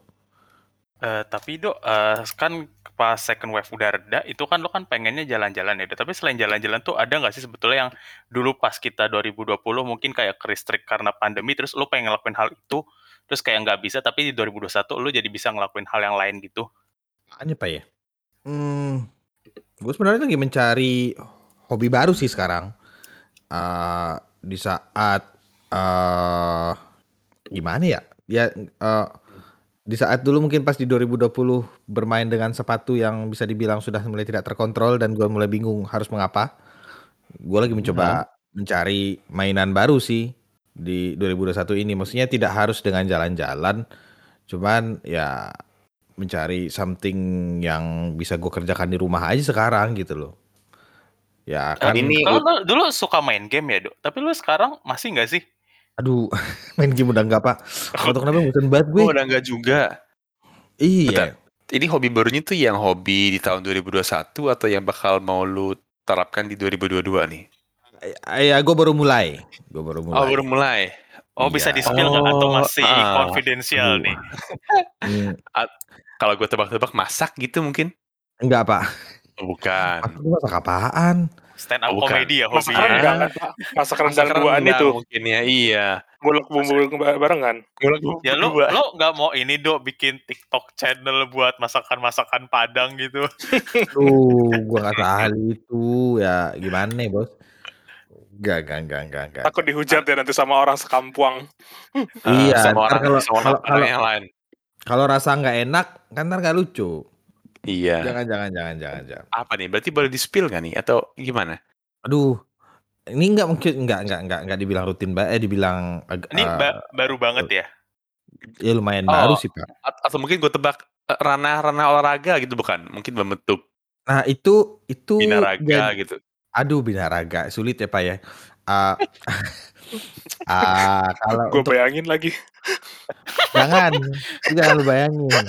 Speaker 3: Eh, tapi dok, eh, kan pas second wave udah reda, itu kan lo kan pengennya jalan-jalan ya. Dok. Tapi selain jalan-jalan tuh ada nggak sih sebetulnya yang dulu pas kita 2020 mungkin kayak keristrik karena pandemi, terus lo pengen ngelakuin hal itu, terus kayak nggak bisa, tapi di 2021 lo jadi bisa ngelakuin hal yang lain gitu.
Speaker 4: Apaan ya Pak ya? Hmm, gue sebenarnya lagi mencari hobi baru sih sekarang. Eh, di saat eh gimana ya? Ya eh, di saat dulu mungkin pas di 2020 bermain dengan sepatu yang bisa dibilang sudah mulai tidak terkontrol dan gue mulai bingung harus mengapa. Gue lagi mencoba mencari mainan baru sih di 2021 ini. Maksudnya tidak harus dengan jalan-jalan, cuman ya mencari something yang bisa gue kerjakan di rumah aja sekarang gitu loh. Ya kan,
Speaker 1: ini
Speaker 3: Kalau lo dulu suka main game ya dok, tapi lo sekarang masih nggak sih?
Speaker 4: aduh main game udah enggak pak. Gak tau kenapa bosan banget gue.
Speaker 1: Oh, udah enggak juga.
Speaker 4: Iya.
Speaker 1: Ini hobi barunya tuh yang hobi di tahun 2021 atau yang bakal mau lu terapkan di 2022 nih?
Speaker 4: Ya gue baru mulai. Gue baru mulai.
Speaker 1: Oh, baru mulai.
Speaker 3: Oh
Speaker 4: Iya.
Speaker 3: bisa di spill nggak atau
Speaker 1: Oh,
Speaker 3: masih
Speaker 1: ah.
Speaker 3: confidential
Speaker 4: Aduh.
Speaker 3: nih?
Speaker 1: Kalau gue tebak-tebak masak gitu mungkin.
Speaker 4: enggak pak.
Speaker 1: Bukan.
Speaker 4: Masak lu masak apaan?
Speaker 3: Stand up
Speaker 1: Bukan.
Speaker 3: comedy ya
Speaker 2: Masak
Speaker 3: hobinya.
Speaker 2: rendang. Masak rendang
Speaker 1: Masak
Speaker 2: duaan itu.
Speaker 1: Mungkin ya, iya.
Speaker 2: Ngulek bumbu barengan.
Speaker 1: Ngulek bumbu
Speaker 3: Ya lu
Speaker 1: dua.
Speaker 3: lu nggak mau ini dok bikin TikTok channel buat masakan-masakan Padang gitu.
Speaker 4: Tuh, gua nggak ahli itu. Ya gimana nih, Bos? Gak, gak, gak, gak, gak.
Speaker 2: Takut dihujat ya nanti sama orang sekampuang.
Speaker 1: Eh,
Speaker 4: Iya,
Speaker 1: sama orang
Speaker 4: kalau
Speaker 1: sama orang,
Speaker 4: kalau
Speaker 1: orang
Speaker 4: kalau
Speaker 1: yang lain.
Speaker 4: Kalau rasa nggak enak, kan ntar nggak lucu.
Speaker 1: Iya.
Speaker 4: Jangan, jangan, jangan, jangan, jangan.
Speaker 1: Apa nih? Berarti boleh di-spill nggak nih? Atau gimana?
Speaker 4: Aduh, ini nggak mungkin nggak nggak nggak nggak dibilang rutin ba eh dibilang
Speaker 3: Ini
Speaker 4: eh,
Speaker 3: ba- baru banget ya.
Speaker 4: ya lumayan
Speaker 1: Oh.
Speaker 4: baru sih pak.
Speaker 1: Atau mungkin gue tebak eh, ranah-ranah olahraga gitu bukan? Mungkin membentuk
Speaker 4: Nah itu itu
Speaker 1: binaraga gitu.
Speaker 4: aduh binaraga sulit ya pak ya. Ah, ah, kalau
Speaker 2: Gue
Speaker 4: untuk
Speaker 2: bayangin lagi.
Speaker 4: jangan jangan lu bayangin.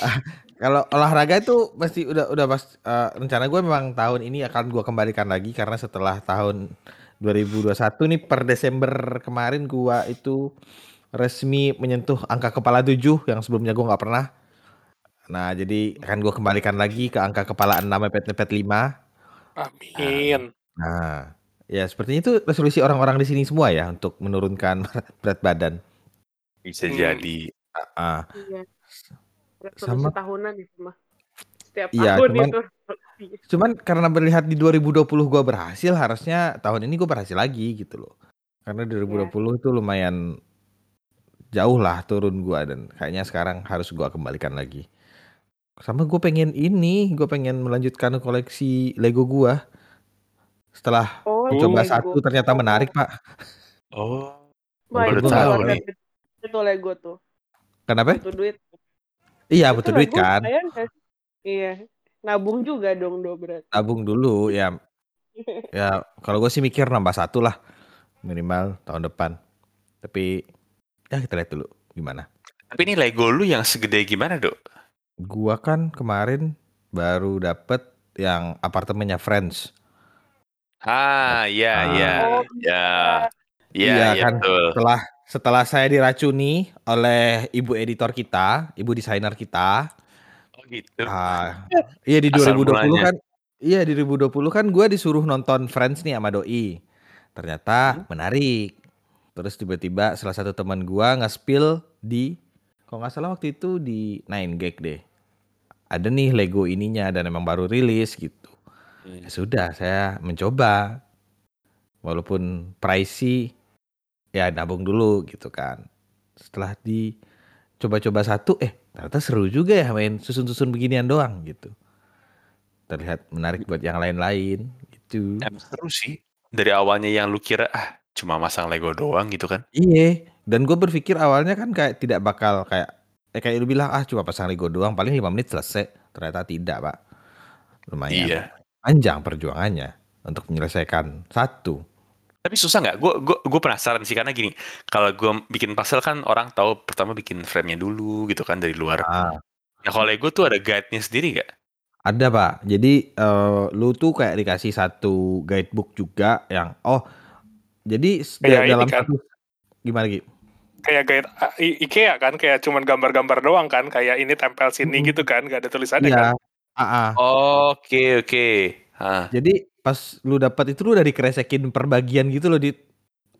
Speaker 4: Ah, kalau olahraga itu pasti udah udah pas eh, rencana gue memang tahun ini akan gue kembalikan lagi karena setelah tahun 2021 nih per Desember kemarin gua itu resmi menyentuh angka kepala 7 yang sebelumnya gua nggak pernah. Nah, jadi akan gua kembalikan lagi ke angka kepala 6 mepet mepet 5.
Speaker 2: Amin.
Speaker 4: Nah, ya sepertinya itu resolusi orang-orang di sini semua ya untuk menurunkan berat badan.
Speaker 1: Bisa
Speaker 2: Hmm.
Speaker 1: jadi.
Speaker 4: Ah,
Speaker 5: Iya. Resolusi
Speaker 4: Sama-
Speaker 5: tahunan itu mah. Setiap
Speaker 4: Iya,
Speaker 5: tahun
Speaker 4: cuman-
Speaker 5: itu.
Speaker 4: cuman karena melihat di 2020 gua berhasil, harusnya tahun ini gua berhasil lagi gitu loh. Karena 2020 itu lumayan jauh lah turun gua dan kayaknya sekarang harus gua kembalikan lagi. Sama gue pengen ini, gue pengen melanjutkan koleksi Lego gua. Setelah
Speaker 5: Oh,
Speaker 4: coba
Speaker 5: Lego.
Speaker 4: satu ternyata menarik pak.
Speaker 1: Oh.
Speaker 5: Wah,
Speaker 1: Baru
Speaker 5: itu
Speaker 4: tahu
Speaker 1: nih.
Speaker 5: dari- Itu Lego tuh.
Speaker 4: Kenapa?
Speaker 5: Butuh duit.
Speaker 4: Iya
Speaker 5: Itu
Speaker 4: butuh duit
Speaker 5: Lego
Speaker 4: kan.
Speaker 5: lumayan kan? Iya. Nabung juga dong do berarti.
Speaker 4: Tabung dulu ya. Ya kalau gue sih mikir nambah satu lah minimal tahun depan. Tapi ya kita lihat dulu gimana.
Speaker 1: Tapi ini Lego lu yang segede gimana, Dok?
Speaker 4: Gua kan kemarin baru dapet yang apartemennya Friends.
Speaker 1: Ah, iya,
Speaker 4: Ah.
Speaker 1: iya.
Speaker 5: Oh,
Speaker 1: Ya. Iya,
Speaker 4: Iya
Speaker 1: iya
Speaker 4: kan.
Speaker 1: betul.
Speaker 4: Setelah setelah saya diracuni oleh ibu editor kita, ibu desainer kita,
Speaker 1: Oh gitu.
Speaker 4: ah, iya di
Speaker 1: Asal
Speaker 4: 2020
Speaker 1: mulanya.
Speaker 4: kan, iya di 2020 kan gue disuruh nonton Friends nih sama doi. Ternyata menarik. Terus tiba-tiba salah satu teman gua nge-spill di, kalau nggak salah waktu itu di 9gag deh. Ada nih Lego ininya dan emang baru rilis gitu.
Speaker 1: Hmm.
Speaker 4: Ya sudah, saya mencoba. Walaupun pricey, ya nabung dulu gitu kan. Setelah dicoba-coba satu, eh ternyata seru juga ya main susun-susun beginian doang gitu. Terlihat menarik buat yang lain-lain gitu.
Speaker 1: Emang seru sih. Dari awalnya yang lu kira ah cuma masang Lego doang gitu kan.
Speaker 4: Iya, dan gue berpikir awalnya kan kayak tidak bakal kayak, eh kayak lu bilang ah cuma pasang Lego doang paling 5 menit selesai. Ternyata tidak pak. Lumayan
Speaker 1: Iya.
Speaker 4: Panjang perjuangannya untuk menyelesaikan satu.
Speaker 1: Tapi susah nggak? Gue gue gue penasaran sih karena gini, kalau gue bikin puzzle kan orang tahu pertama bikin frame-nya dulu gitu kan dari luar.
Speaker 4: Ah.
Speaker 1: Nah kalau Lego tuh ada guide-nya sendiri nggak?
Speaker 4: Ada pak, jadi eh, lu tuh kayak dikasih satu guidebook juga yang oh jadi
Speaker 2: Kayak
Speaker 4: dalam
Speaker 2: kan.
Speaker 4: satu gimana gitu?
Speaker 2: Kayak gaya ah, I- IKEA kan, kayak cuman gambar-gambar doang kan, kayak ini tempel sini gitu kan, gak ada tulisannya kan.
Speaker 4: Iya, ah, ah.
Speaker 1: Oke oke.
Speaker 4: Jadi pas lu dapat itu lu udah dikeresekin per bagian gitu loh di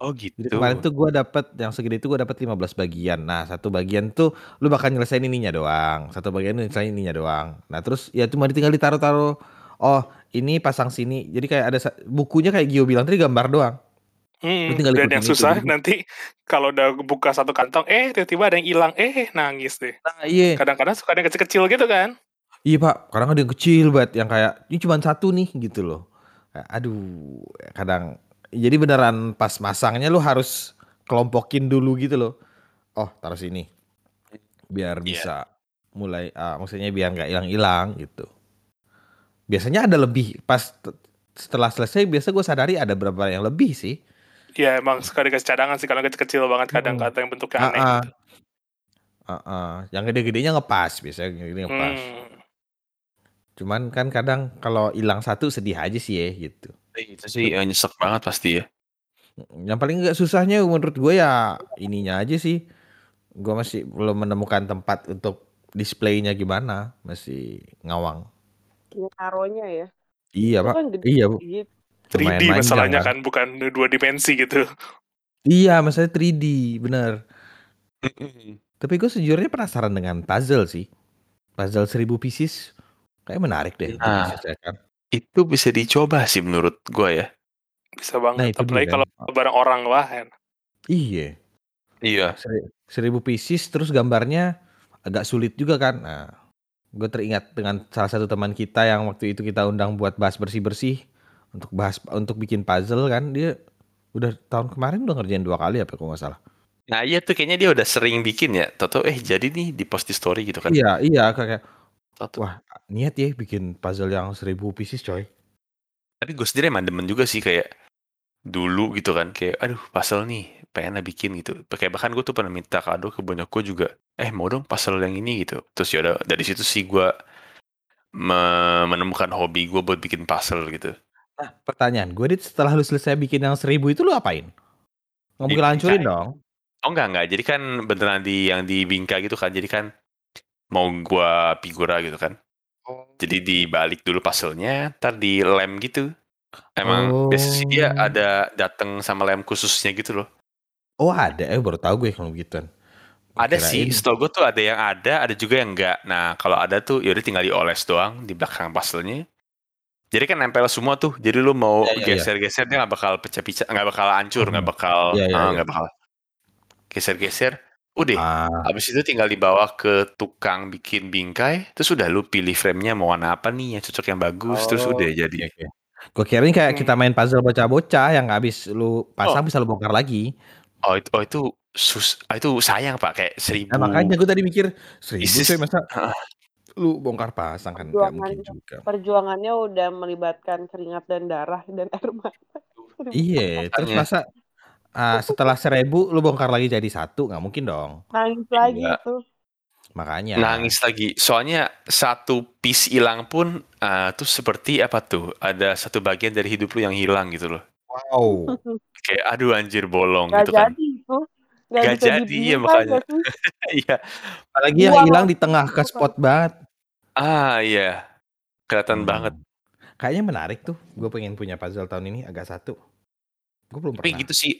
Speaker 1: Oh gitu.
Speaker 4: Jadi kemarin tuh gua dapat yang segede itu gua dapat 15 bagian. Nah, satu bagian tuh lu bakal nyelesain ininya doang. Satu bagian lu nyelesain ininya doang. Nah, terus ya cuma tinggal ditaruh-taruh. Oh, ini pasang sini. Jadi kayak ada sa- bukunya kayak Gio bilang tadi gambar doang.
Speaker 2: Hmm,
Speaker 4: tinggal
Speaker 2: dan yang
Speaker 4: itu,
Speaker 2: susah
Speaker 4: jadi-
Speaker 2: nanti kalau udah buka satu kantong, eh tiba-tiba ada yang hilang, eh nangis deh.
Speaker 4: Nah, iya.
Speaker 2: Kadang-kadang suka ada yang kecil-kecil gitu kan.
Speaker 4: Iya, Pak. Kadang ada yang kecil banget yang kayak ini cuma satu nih gitu loh. Kayak, Aduh, kadang jadi beneran pas masangnya lu harus kelompokin dulu gitu loh. Oh, taruh sini. Biar
Speaker 1: Iya.
Speaker 4: bisa mulai ah, maksudnya biar nggak hilang-hilang gitu. Biasanya ada lebih pas setelah selesai biasa gue sadari ada berapa yang lebih sih.
Speaker 2: Ya emang suka dikasih cadangan sih kalau kecil-kecil banget kadang
Speaker 4: Hmm.
Speaker 2: kata yang bentuknya aneh
Speaker 4: Ah, ah.
Speaker 2: gitu.
Speaker 4: Ah, ah. Yang gede-gedenya ngepas biasanya yang gede ngepas.
Speaker 2: Hmm.
Speaker 4: Cuman kan kadang kalau hilang satu sedih aja sih ya gitu.
Speaker 1: Eh, Itu sih eh, nyesek banget pasti ya.
Speaker 4: Yang paling nggak susahnya menurut gue ya ininya aja sih. Gue masih belum menemukan tempat untuk displaynya gimana, masih ngawang.
Speaker 5: Ya, taruhnya ya.
Speaker 4: Iya,
Speaker 5: Itu
Speaker 4: Pak.
Speaker 5: kan gede
Speaker 4: Iya, Bu.
Speaker 5: gitu.
Speaker 2: 3D
Speaker 4: Lumayan panjang
Speaker 2: masalahnya
Speaker 4: kan.
Speaker 2: kan bukan dua dimensi gitu.
Speaker 4: Iya, masalahnya 3D, bener.
Speaker 1: Mm-mm.
Speaker 4: Tapi gue sejujurnya penasaran dengan puzzle sih. Puzzle 1000 pieces kayak menarik deh
Speaker 1: Nah. Itu bisa dicoba sih menurut gua ya.
Speaker 2: Bisa
Speaker 4: Nah,
Speaker 2: banget.
Speaker 4: itu dia
Speaker 2: Apalagi
Speaker 4: kan.
Speaker 2: kalau bareng orang lah kan.
Speaker 4: Iya.
Speaker 1: Iya.
Speaker 4: Seri- Seribu pieces terus gambarnya agak sulit juga kan. Nah, gue teringat dengan salah satu teman kita yang waktu itu kita undang buat bahas bersih-bersih untuk bahas untuk bikin puzzle kan dia udah tahun kemarin udah ngerjain dua kali apa kalau nggak salah.
Speaker 1: Nah iya tuh kayaknya dia udah sering bikin ya. Toto eh jadi nih di post di story gitu kan.
Speaker 4: Iya iya kayak
Speaker 1: Toto.
Speaker 4: wah niat ya bikin puzzle yang seribu pieces coy.
Speaker 1: Tapi gue sendiri emang demen juga sih kayak dulu gitu kan kayak aduh puzzle nih pengen lah bikin gitu. Kayak bahkan gue tuh pernah minta kado ke bonyok gue juga. Eh mau dong puzzle yang ini gitu. Terus ya udah dari situ sih gue me- menemukan hobi gue buat bikin puzzle gitu.
Speaker 4: Nah pertanyaan gue dit setelah lu selesai bikin yang seribu itu lu apain? Nggak mungkin
Speaker 1: Dibingkai.
Speaker 4: hancurin dong.
Speaker 1: Oh enggak enggak. Jadi kan beneran di yang di bingkai gitu kan. Jadi kan mau gua figura gitu kan. Jadi dibalik dulu puzzle-nya, ntar di lem gitu. Emang biasanya sih dia
Speaker 4: Oh.
Speaker 1: ada dateng sama lem khususnya gitu loh.
Speaker 4: Oh ada, eh baru tahu gue kalau begituan.
Speaker 1: Ada sih,
Speaker 4: kirain-
Speaker 1: setahu gue tuh ada yang ada, ada juga yang enggak. Nah, kalau ada tuh yaudah tinggal dioles doang di belakang puzzle-nya. Jadi kan nempel semua tuh. Jadi lu mau
Speaker 4: Iya, iya, iya.
Speaker 1: geser-geser dia nggak bakal pecah-pecah, nggak bakal hancur, nggak
Speaker 4: Hmm.
Speaker 1: bakal,
Speaker 4: Iya, iya,
Speaker 1: ah,
Speaker 4: iya.
Speaker 1: nggak bakal geser-geser. Udah,
Speaker 4: Ah,
Speaker 1: habis itu tinggal dibawa ke tukang bikin bingkai. Terus udah lu pilih frame-nya mau warna apa nih yang cocok yang bagus. Terus
Speaker 4: Oh,
Speaker 1: udah jadi.
Speaker 4: oke, oke. Gue kira ini kayak kita
Speaker 2: Hmm.
Speaker 4: main puzzle bocah-bocah yang habis lu pasang bisa lu bongkar lagi.
Speaker 1: Oh itu, oh itu sus, ah, itu sayang pak kayak seribu.
Speaker 4: Nah makanya gue tadi mikir seribu
Speaker 1: Isis.
Speaker 4: masa
Speaker 1: Heeh.
Speaker 4: lu bongkar pasang kan nggak mungkin juga.
Speaker 5: Perjuangannya udah melibatkan keringat dan darah dan air mata.
Speaker 4: Iya, terus masa ah, setelah seribu lu bongkar lagi jadi satu nggak mungkin dong.
Speaker 5: Nangis lagi
Speaker 1: Iya.
Speaker 5: tuh.
Speaker 4: Makanya.
Speaker 1: Nangis lagi. Soalnya satu piece hilang pun ah, tuh seperti apa tuh? Ada satu bagian dari hidup lu yang hilang gitu loh.
Speaker 4: Wow.
Speaker 1: Kayak aduh anjir bolong
Speaker 5: Gak
Speaker 1: gitu kan.
Speaker 5: jadi itu. Gak,
Speaker 1: Gak jadi,
Speaker 5: dibingkai
Speaker 1: makanya. Iya.
Speaker 4: Apalagi yang hilang di tengah ke
Speaker 5: kan.
Speaker 4: spot banget.
Speaker 1: Ah iya. Kelihatan
Speaker 4: Hmm.
Speaker 1: banget.
Speaker 4: Kayaknya menarik tuh. Gue pengen punya puzzle tahun ini agak satu. Gue belum
Speaker 1: Tapi
Speaker 4: pernah.
Speaker 1: gitu sih.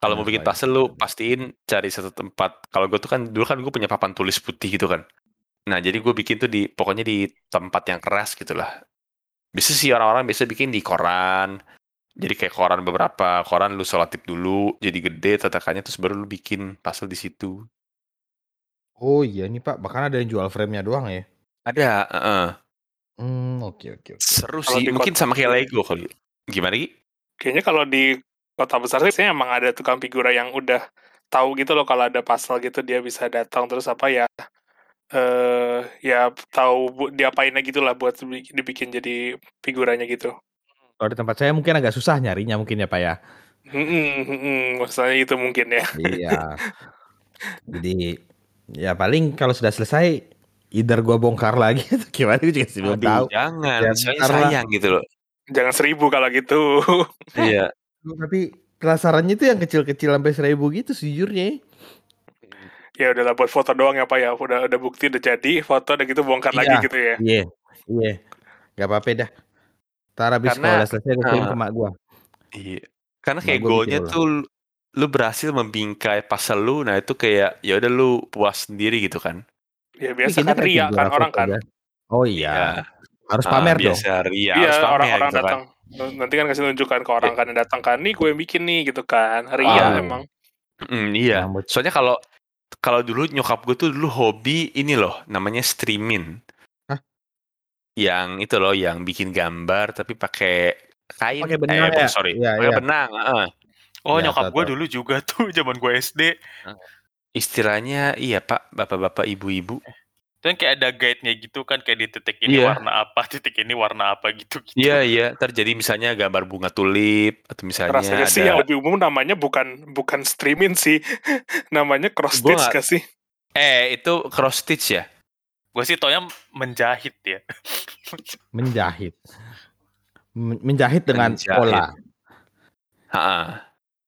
Speaker 1: Kalau mau
Speaker 4: Nah,
Speaker 1: bikin puzzle lu pastiin cari satu tempat. Kalau gue tuh kan dulu kan gue punya papan tulis putih gitu kan. Nah jadi gue bikin tuh di pokoknya di tempat yang keras gitu lah. Bisa sih orang-orang biasa bikin di koran. Jadi kayak koran beberapa koran lu solatip dulu jadi gede tatakannya terus baru lu bikin puzzle di situ.
Speaker 4: Oh iya nih Pak, bahkan ada yang jual frame-nya doang ya.
Speaker 1: Ada, heeh.
Speaker 4: Hmm, oke oke oke.
Speaker 1: seru
Speaker 2: Kalau
Speaker 1: sih. Mungkin sama kayak Lego kali. Gimana Gi?
Speaker 2: Kayaknya kalau di kota besar sih saya emang ada tukang figura yang udah tahu gitu loh kalau ada puzzle gitu dia bisa datang terus apa ya eh ya tahu bu- diapainnya gitu lah buat dibi- dibikin jadi figuranya gitu.
Speaker 4: Kalau di tempat saya mungkin agak susah nyarinya mungkin ya Pak ya.
Speaker 2: Hmm, hmm, maksudnya itu mungkin ya.
Speaker 4: Iya. Jadi ya paling kalau sudah selesai either gua bongkar lagi atau gimana gue juga sih belum tahu.
Speaker 1: jangan.
Speaker 4: Ya, lah.
Speaker 1: sayang gitu loh.
Speaker 2: Jangan seribu kalau gitu.
Speaker 1: Iya.
Speaker 4: Tapi penasarannya itu yang kecil-kecil sampai seribu gitu sejujurnya.
Speaker 2: ya udahlah buat foto doang ya pak ya. Udah udah bukti udah jadi foto udah gitu bongkar
Speaker 4: Iya.
Speaker 2: lagi gitu ya.
Speaker 4: Iya, iya. Gak apa-apa dah. Ntar habis
Speaker 1: Karena-
Speaker 4: kalau selesai gue kirim ke mak gua.
Speaker 1: Iya. Karena
Speaker 4: Nah,
Speaker 1: kayak
Speaker 4: gua bikin
Speaker 1: goalnya tuh lu- lu berhasil membingkai pasal lu, nah itu kayak ya udah lu puas sendiri gitu kan.
Speaker 2: Ya biasa kan ria kan orang kan.
Speaker 4: aja. Oh iya. Harus
Speaker 1: Ah,
Speaker 4: pamer dong.
Speaker 1: biasa ria,
Speaker 2: Iya
Speaker 1: harus pamer
Speaker 2: orang-orang
Speaker 1: gitu kan.
Speaker 2: Nanti kan kasih tunjukkan ke orang kan yang datang kan. Nih gue yang bikin nih gitu kan. Ria
Speaker 4: Wow.
Speaker 2: emang.
Speaker 1: Mm, iya.
Speaker 4: Rambut.
Speaker 1: Soalnya kalau kalau dulu nyokap gue tuh dulu hobi ini loh, namanya streaming.
Speaker 4: Hah?
Speaker 1: Yang itu loh, yang bikin gambar tapi pakai kain.
Speaker 4: Pakai benang
Speaker 1: eh,
Speaker 4: ya?
Speaker 1: sorry,
Speaker 4: Iya,
Speaker 1: pakai
Speaker 4: iya.
Speaker 1: benang. heeh.
Speaker 3: Oh
Speaker 4: Ya,
Speaker 3: nyokap gue dulu juga tuh zaman gue SD.
Speaker 1: Istilahnya iya pak, bapak-bapak, ibu-ibu.
Speaker 3: Itu kan kayak ada guide-nya gitu kan kayak di titik ini
Speaker 1: Iya.
Speaker 3: warna apa, titik ini warna apa gitu gitu.
Speaker 1: Iya iya, terjadi misalnya gambar bunga tulip atau misalnya
Speaker 2: Rasanya sih
Speaker 1: ada
Speaker 2: yang lebih umum namanya bukan bukan streaming sih. namanya cross stitch gak sih?
Speaker 1: eh itu cross stitch ya.
Speaker 3: Gue sih taunya menjahit ya.
Speaker 4: Menjahit. Men- Menjahit dengan
Speaker 1: Menjahit.
Speaker 4: pola.
Speaker 1: Ha,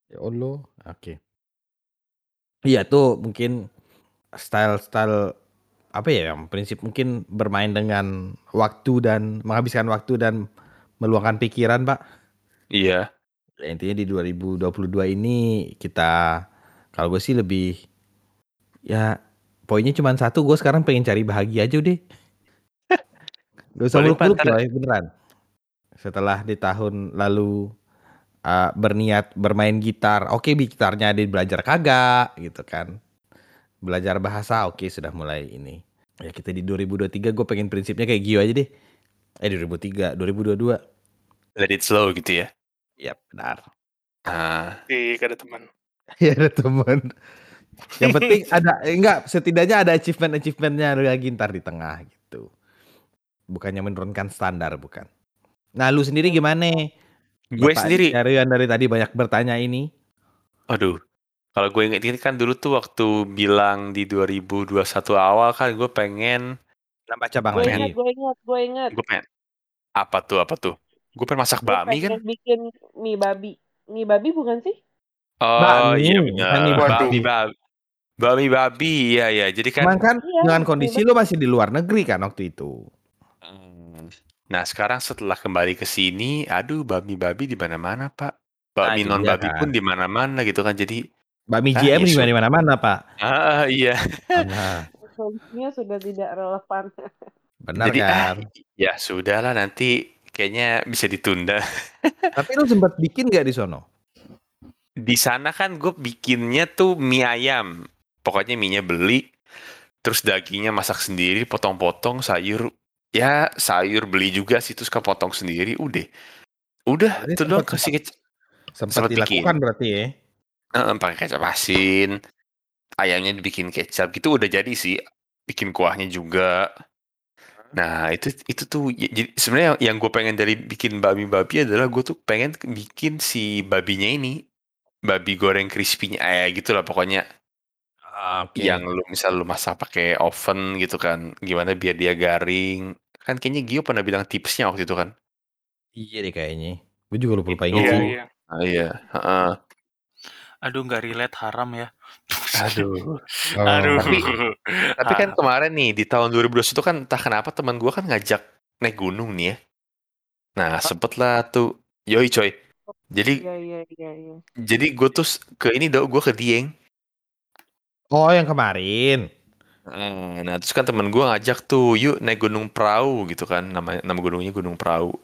Speaker 4: Ya Allah, oke. Iya tuh mungkin style-style apa ya yang prinsip mungkin bermain dengan waktu dan menghabiskan waktu dan meluangkan pikiran pak.
Speaker 1: Iya.
Speaker 4: Ya, intinya di 2022 ini kita kalau gue sih lebih ya poinnya cuma satu gue sekarang pengen cari bahagia aja deh gak usah muluk-muluk coy, beneran. Setelah di tahun lalu uh, berniat bermain gitar oke bi gitarnya ada belajar kagak gitu kan belajar bahasa oke sudah mulai ini. Ya kita di 2023 gue pengen prinsipnya kayak Gio aja deh. Eh 2003 2022
Speaker 1: Let it slow gitu ya.
Speaker 4: ya benar.
Speaker 1: Nah,
Speaker 2: Di ada teman.
Speaker 4: ya ada teman. Yang penting ada eh, enggak setidaknya ada achievement achievementnya lagi ntar di tengah gitu. Bukannya menurunkan standar bukan. Nah lu sendiri gimana?
Speaker 1: Gue sendiri,
Speaker 4: dari yang dari tadi banyak bertanya ini.
Speaker 1: Aduh, kalau gue inget kan dulu tuh waktu bilang di 2021 awal kan gue pengen,
Speaker 4: nambah cabang
Speaker 5: Gue
Speaker 4: lagi
Speaker 5: ingat, gue ingat, gue ingat.
Speaker 1: gue pengen apa tuh apa tuh? Gue pengen masak
Speaker 5: Gue
Speaker 1: bakmi kan?
Speaker 5: pengen bikin mie babi. Mie babi bukan sih?
Speaker 1: Oh
Speaker 4: Bakmi,
Speaker 1: iya benar.
Speaker 4: mie
Speaker 2: babi.
Speaker 1: Babi. Bakmi babi, iya iya. Jadi kan
Speaker 4: Cuman kan
Speaker 5: Iya,
Speaker 4: dengan kondisi lu masih di luar negeri kan waktu itu
Speaker 1: Hmm. Nah sekarang setelah kembali ke sini, aduh babi-babi di mana-mana pak.
Speaker 4: Nah,
Speaker 1: Babi
Speaker 4: itu
Speaker 1: non babi
Speaker 4: kan.
Speaker 1: pun di mana-mana gitu kan. Jadi
Speaker 4: Bakmi
Speaker 1: Ah,
Speaker 4: GM
Speaker 1: ya
Speaker 4: di mana-mana pak
Speaker 1: ah iya.
Speaker 4: nah,
Speaker 5: Solusinya sudah tidak relevan.
Speaker 4: benar
Speaker 1: Jadi ah,
Speaker 4: kan
Speaker 1: ya sudahlah nanti kayaknya bisa ditunda.
Speaker 4: tapi lu sempat bikin gak di sono
Speaker 1: Di sana kan gue bikinnya tuh mie ayam. Pokoknya mie-nya beli, terus dagingnya masak sendiri, potong-potong, sayur. Ya sayur beli juga sih, terus kepotong sendiri, udah. Udah, itu doang kasih kecap.
Speaker 4: sempat
Speaker 1: Sempat
Speaker 4: dilakukan
Speaker 1: bikin.
Speaker 4: berarti ya
Speaker 1: Heeh, pakai kecap asin. Ayamnya dibikin kecap gitu udah jadi sih. Bikin kuahnya juga. Nah, itu itu tuh ya- jadi sebenarnya yang, yang gue pengen dari bikin babi-babi adalah gue tuh pengen bikin si babinya ini babi goreng crispy-nya eh gitu lah pokoknya
Speaker 4: oke
Speaker 1: yang lu misal lu masak pakai oven gitu kan gimana biar dia garing kan kayaknya Gio pernah bilang tipsnya waktu itu kan
Speaker 4: iya deh kayaknya gue juga lupa lupa
Speaker 1: Itu.
Speaker 4: ingat
Speaker 2: Iya,
Speaker 4: sih
Speaker 2: iya.
Speaker 1: ah, iya heeh.
Speaker 3: Aduh nggak relate haram ya.
Speaker 1: aduh
Speaker 4: Oh.
Speaker 3: Aduh.
Speaker 1: Tapi- Tapi kan kemarin nih di tahun 2012 itu kan entah kenapa teman gua kan ngajak naik gunung nih ya. Nah sempet lah tuh, yoi coy. Jadi
Speaker 5: Iya, iya, iya, iya.
Speaker 1: jadi gue tuh s- ke ini dong, gue ke Dieng.
Speaker 4: oh yang kemarin
Speaker 1: Nah, nah, terus kan temen gua ngajak tuh, yuk naik gunung perahu gitu kan, nama nama gunungnya Gunung Perahu.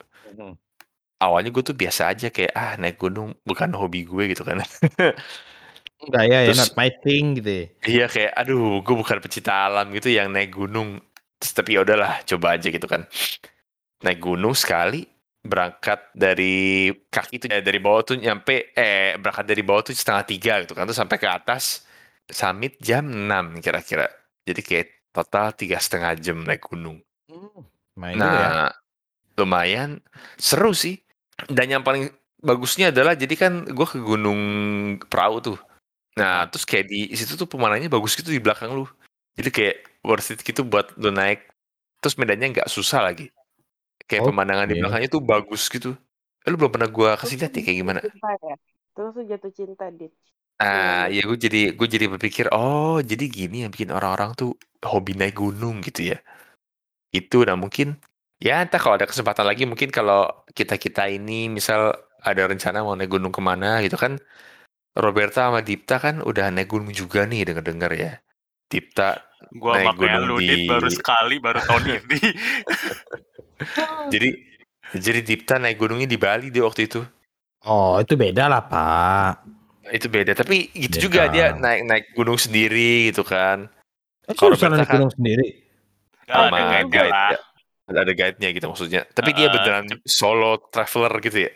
Speaker 1: Awalnya gue tuh biasa aja kayak ah naik gunung bukan hobi gue gitu kan.
Speaker 4: enggak ya, ya
Speaker 1: Terus-
Speaker 4: not my thing gitu ya.
Speaker 1: Iya kayak aduh gue bukan pecinta alam gitu yang naik gunung. Terus tapi ya udahlah coba aja gitu kan. Naik gunung sekali berangkat dari kaki itu eh, dari bawah tuh nyampe eh berangkat dari bawah tuh setengah tiga gitu kan terus sampai ke atas summit jam 6 kira-kira. Jadi kayak total tiga setengah jam naik gunung.
Speaker 4: main dulu ya
Speaker 1: Nah lumayan seru sih. Dan yang paling bagusnya adalah jadi kan gue ke gunung perahu tuh. Nah terus kayak di situ tuh pemandangannya bagus gitu di belakang lu. Jadi kayak worth it gitu buat lu naik. Terus medannya nggak susah lagi. Kayak pemandangan di belakangnya tuh bagus gitu. Eh, lu belum pernah gua kasih lihat ya kayak gimana?
Speaker 5: Ya? Terus lu jatuh cinta, Dit.
Speaker 1: Ah, ya gue jadi gue jadi berpikir, oh jadi gini yang bikin orang-orang tuh hobi naik gunung gitu ya. Itu nah mungkin ya entah kalau ada kesempatan lagi mungkin kalau kita kita ini misal ada rencana mau naik gunung ke mana gitu kan. Roberta sama Dipta kan udah naik gunung juga nih denger-dengar ya. Dipta
Speaker 3: Gua
Speaker 1: Naik gunung di-
Speaker 3: baru sekali baru tahun ini.
Speaker 1: jadi jadi Dipta naik gunungnya di Bali dia waktu itu.
Speaker 4: oh itu beda lah pak
Speaker 1: Itu beda tapi gitu
Speaker 4: Beda.
Speaker 1: juga dia naik naik gunung sendiri gitu kan.
Speaker 4: eh,
Speaker 1: Kalau Roberta
Speaker 4: naik
Speaker 1: kan-
Speaker 4: gunung sendiri
Speaker 3: Gak ada
Speaker 1: sama Ada ada guide-nya gitu maksudnya. Tapi dia
Speaker 3: Ah,
Speaker 1: beneran solo traveler gitu ya.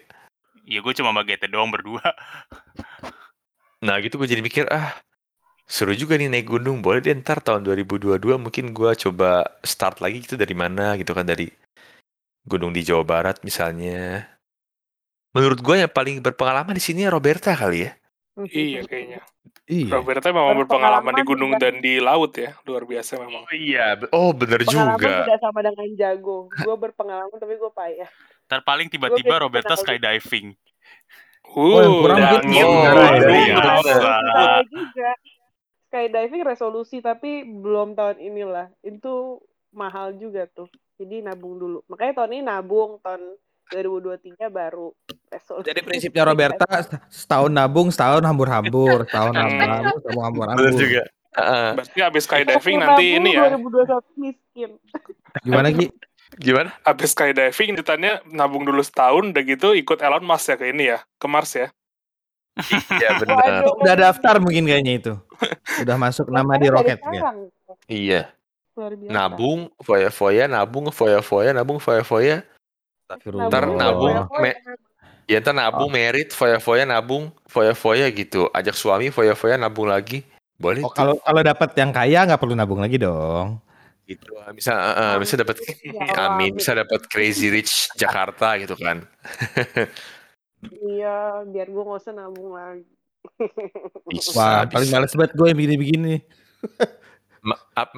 Speaker 3: Ya gue cuma sama GT doang berdua.
Speaker 1: Nah gitu gue jadi mikir ah seru juga nih naik gunung. Boleh deh ntar tahun 2022 mungkin gue coba start lagi gitu dari mana gitu kan dari gunung di Jawa Barat misalnya. Menurut gue yang paling berpengalaman di sini Roberta kali ya.
Speaker 2: Iya kayaknya.
Speaker 4: Iya
Speaker 2: Roberta memang berpengalaman di gunung
Speaker 5: dan-
Speaker 2: dan di laut ya, luar biasa memang.
Speaker 1: Oh iya, oh bener
Speaker 5: Pengalaman
Speaker 1: juga.
Speaker 5: tidak sama dengan jago. Gue berpengalaman tapi gue payah.
Speaker 3: Ntar paling tiba-tiba Roberta
Speaker 5: kenal.
Speaker 3: skydiving.
Speaker 2: Uh,
Speaker 4: yang kurang mungkin
Speaker 1: oh, iya.
Speaker 5: juga. skydiving resolusi tapi belum tahun inilah. Itu mahal juga tuh. Jadi nabung dulu. Makanya tahun ini nabung tahun 2023 baru resolusi.
Speaker 4: Jadi prinsipnya Roberta setahun nabung, setahun hambur-hambur, setahun nabung, setahun hambur-hambur.
Speaker 1: Bener juga. Heeh.
Speaker 2: Berarti abis skydiving nanti
Speaker 5: nabung
Speaker 2: ini ya.
Speaker 5: 2021 miskin.
Speaker 4: Gimana Ki?
Speaker 1: Gimana?
Speaker 2: Abis skydiving ceritanya nabung dulu setahun udah gitu ikut Elon Musk ya ke ini ya. Ke Mars ya.
Speaker 1: Iya benar.
Speaker 4: Udah daftar mungkin kayaknya itu. Udah masuk nama di roket ya.
Speaker 1: Iya. Nabung, foya-foya, nabung, foya-foya, nabung, foya-foya. Ntar nabung. me- Ya ntar nabung, merit, foya-foya, nabung, foya-foya gitu. Ajak suami, foya-foya, nabung lagi. Boleh
Speaker 4: Oh, kalau kalau dapat yang kaya nggak perlu nabung lagi dong.
Speaker 1: gitu. Bisa, eh, bisa dapat,
Speaker 5: Ya,
Speaker 1: amin, bisa dapat crazy rich Jakarta gitu kan.
Speaker 5: Iya, biar gue nggak usah nabung lagi.
Speaker 1: Bisa,
Speaker 4: Wah,
Speaker 1: bisa.
Speaker 4: paling males banget gue yang begini-begini.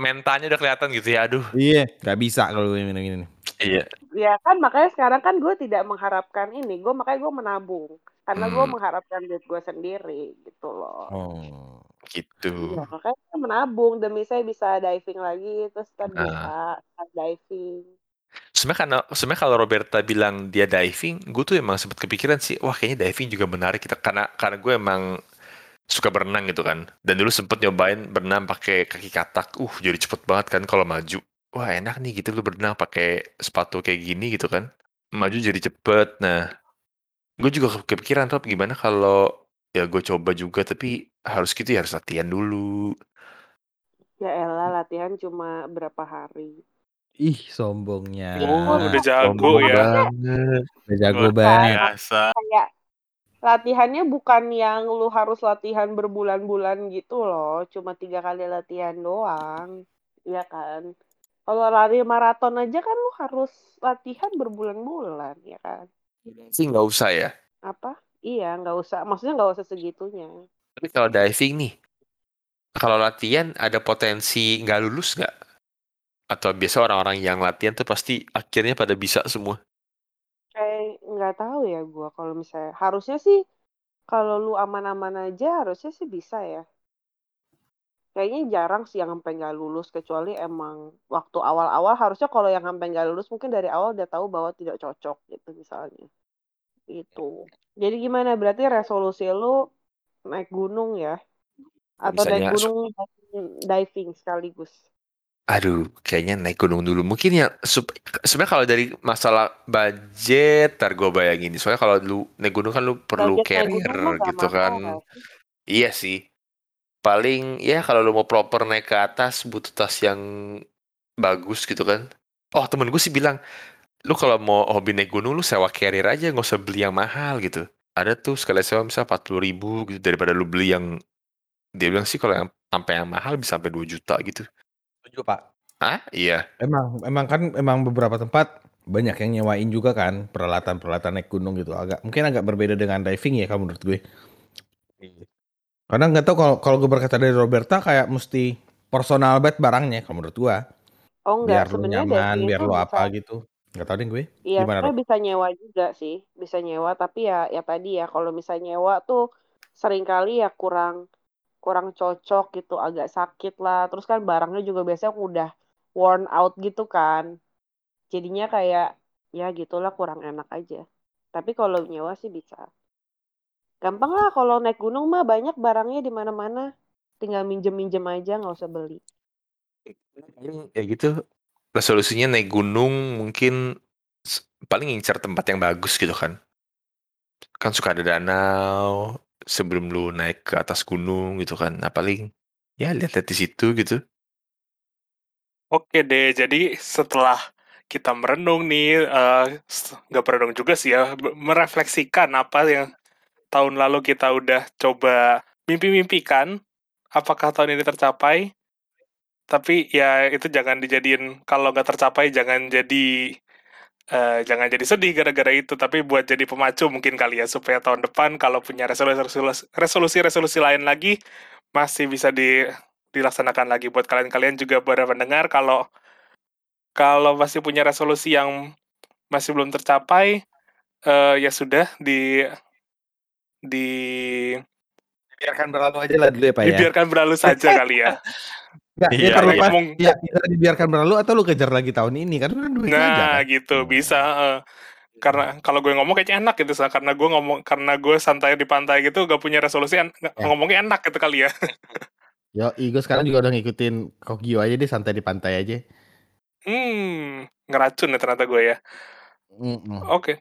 Speaker 1: Mentanya udah kelihatan gitu ya, aduh.
Speaker 4: Iya, nggak bisa kalau gue yang begini.
Speaker 1: Iya.
Speaker 5: ya kan makanya sekarang kan gue tidak mengharapkan ini. Gue makanya gue menabung. Karena gue
Speaker 1: Hmm.
Speaker 5: mengharapkan duit gue sendiri gitu loh.
Speaker 4: Oh.
Speaker 1: Gitu.
Speaker 5: Ya, makanya saya menabung demi saya bisa diving lagi terus ntar
Speaker 1: Ah.
Speaker 5: bisa diving.
Speaker 1: Sebenarnya karena sebenarnya kalau Roberta bilang dia diving, gue tuh emang sempat kepikiran sih, wah kayaknya diving juga menarik kita karena karena gue emang suka berenang gitu kan. Dan dulu sempet nyobain berenang pakai kaki katak. Uh, jadi cepet banget kan kalau maju. Wah, enak nih gitu lu berenang pakai sepatu kayak gini gitu kan. Maju jadi cepet. Nah, gue juga ke- kepikiran tuh gimana kalau ya gue coba juga tapi harus gitu ya harus latihan dulu.
Speaker 5: Ya elah latihan cuma berapa hari.
Speaker 4: Ih, sombongnya.
Speaker 2: Oh, udah jago
Speaker 1: Sombong
Speaker 2: ya.
Speaker 1: banget.
Speaker 4: Udah jago
Speaker 3: Luar
Speaker 4: banget.
Speaker 3: biasa.
Speaker 5: Kayak latihannya bukan yang lu harus latihan berbulan-bulan gitu loh. Cuma tiga kali latihan doang. Iya kan? Kalau lari maraton aja kan lu harus latihan berbulan-bulan ya kan?
Speaker 1: Sih nggak usah ya.
Speaker 5: Apa? Iya, nggak usah. Maksudnya nggak usah segitunya.
Speaker 1: Tapi kalau diving nih, kalau latihan ada potensi nggak lulus nggak? Atau biasa orang-orang yang latihan tuh pasti akhirnya pada bisa semua.
Speaker 5: Kayak nggak tahu ya gua kalau misalnya harusnya sih kalau lu aman-aman aja harusnya sih bisa ya. Kayaknya jarang sih yang sampai nggak lulus kecuali emang waktu awal-awal harusnya kalau yang sampai nggak lulus mungkin dari awal udah tahu bahwa tidak cocok gitu misalnya. Itu. Jadi gimana? Berarti resolusi lu naik gunung ya? Atau naik
Speaker 1: Misalnya,
Speaker 5: gunung diving sekaligus?
Speaker 1: Aduh, kayaknya naik gunung dulu. Mungkin ya, sebenarnya kalau dari masalah budget, ntar gue bayangin. Soalnya kalau lu naik gunung kan lu perlu
Speaker 5: Budget naik
Speaker 1: carrier gitu kan. Iya sih. Paling ya kalau lu mau proper naik ke atas butuh tas yang bagus gitu kan. Oh temen gue sih bilang, lu kalau mau hobi naik gunung lu sewa carrier aja nggak usah beli yang mahal gitu. Ada tuh sekali sewa misalnya 40 ribu gitu daripada lu beli yang dia bilang sih kalau yang sampai yang mahal bisa sampai 2 juta gitu.
Speaker 4: Setuju, Pak.
Speaker 1: Ah iya.
Speaker 4: Emang emang kan emang beberapa tempat banyak yang nyewain juga kan peralatan-peralatan naik gunung gitu agak mungkin agak berbeda dengan diving ya kalau menurut gue. Karena nggak tahu kalau kalau gue berkata dari Roberta kayak mesti personal bed barangnya kalau menurut gua.
Speaker 5: Oh
Speaker 4: Biar
Speaker 5: enggak,
Speaker 4: lu
Speaker 5: sebenarnya
Speaker 4: nyaman, biar lu
Speaker 5: bisa
Speaker 4: apa gitu. Nggak tahu deh gue.
Speaker 5: Iya,
Speaker 4: Gimana,
Speaker 5: bisa nyewa juga sih, bisa nyewa. Tapi ya, ya tadi ya, kalau misalnya nyewa tuh sering kali ya kurang kurang cocok gitu, agak sakit lah. Terus kan barangnya juga biasanya udah worn out gitu kan. Jadinya kayak ya gitulah kurang enak aja. Tapi kalau nyewa sih bisa. Gampang lah kalau naik gunung mah banyak barangnya di mana-mana. Tinggal minjem-minjem aja, nggak usah beli.
Speaker 1: Paling ya gitu resolusinya naik gunung mungkin paling ngincar tempat yang bagus gitu kan kan suka ada danau sebelum lu naik ke atas gunung gitu kan nah paling ya lihat-lihat di situ gitu
Speaker 2: Oke deh, jadi setelah kita merenung nih, eh, nggak merenung juga sih ya, merefleksikan apa yang tahun lalu kita udah coba mimpi-mimpikan, apakah tahun ini tercapai? Tapi ya itu jangan dijadiin, kalau nggak tercapai jangan jadi eh, jangan jadi sedih gara-gara itu, tapi buat jadi pemacu mungkin kali ya, supaya tahun depan kalau punya resolusi- resolusi-resolusi lain lagi, masih bisa di dilaksanakan lagi buat kalian-kalian juga para pendengar kalau kalau masih punya resolusi yang masih belum tercapai eh, ya sudah di di
Speaker 4: biarkan berlalu aja lah dulu ya Pak ya.
Speaker 2: Dibiarkan berlalu saja kali ya.
Speaker 4: Nggak,
Speaker 1: Iya,
Speaker 4: ya kalau
Speaker 2: iya.
Speaker 4: pas
Speaker 2: Ngomong-
Speaker 4: ya bisa dibiarkan berlalu atau lu kejar lagi tahun ini kan kan duit aja
Speaker 2: Nah,
Speaker 4: kan.
Speaker 2: gitu bisa. eh. karena kalau gue ngomong kayaknya enak gitu, Sa. karena gue ngomong karena gue santai di pantai gitu, gak punya resolusi, en-
Speaker 4: Ya.
Speaker 2: ngomongnya enak gitu kali ya.
Speaker 4: Yo, gue sekarang juga udah ngikutin Kokgyo aja deh santai di pantai aja.
Speaker 2: Hmm, ngeracun ya ternyata gue ya. Oke.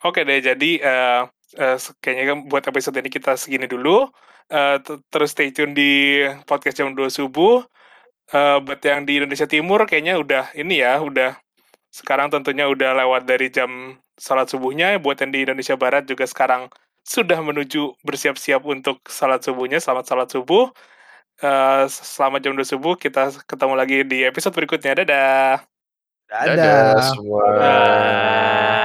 Speaker 2: Oke deh, jadi eh, eh, kayaknya kan buat episode ini kita segini dulu. Eh, t- terus stay tune di podcast jam 2 subuh. Eh, buat yang di Indonesia Timur kayaknya udah ini ya, udah sekarang tentunya udah lewat dari jam salat subuhnya. Buat yang di Indonesia Barat juga sekarang sudah menuju bersiap-siap untuk salat subuhnya. Selamat salat subuh. Eh, selamat jam 2 subuh. Kita ketemu lagi di episode berikutnya. Dadah.
Speaker 4: Dadah.
Speaker 1: semua.
Speaker 3: Bye.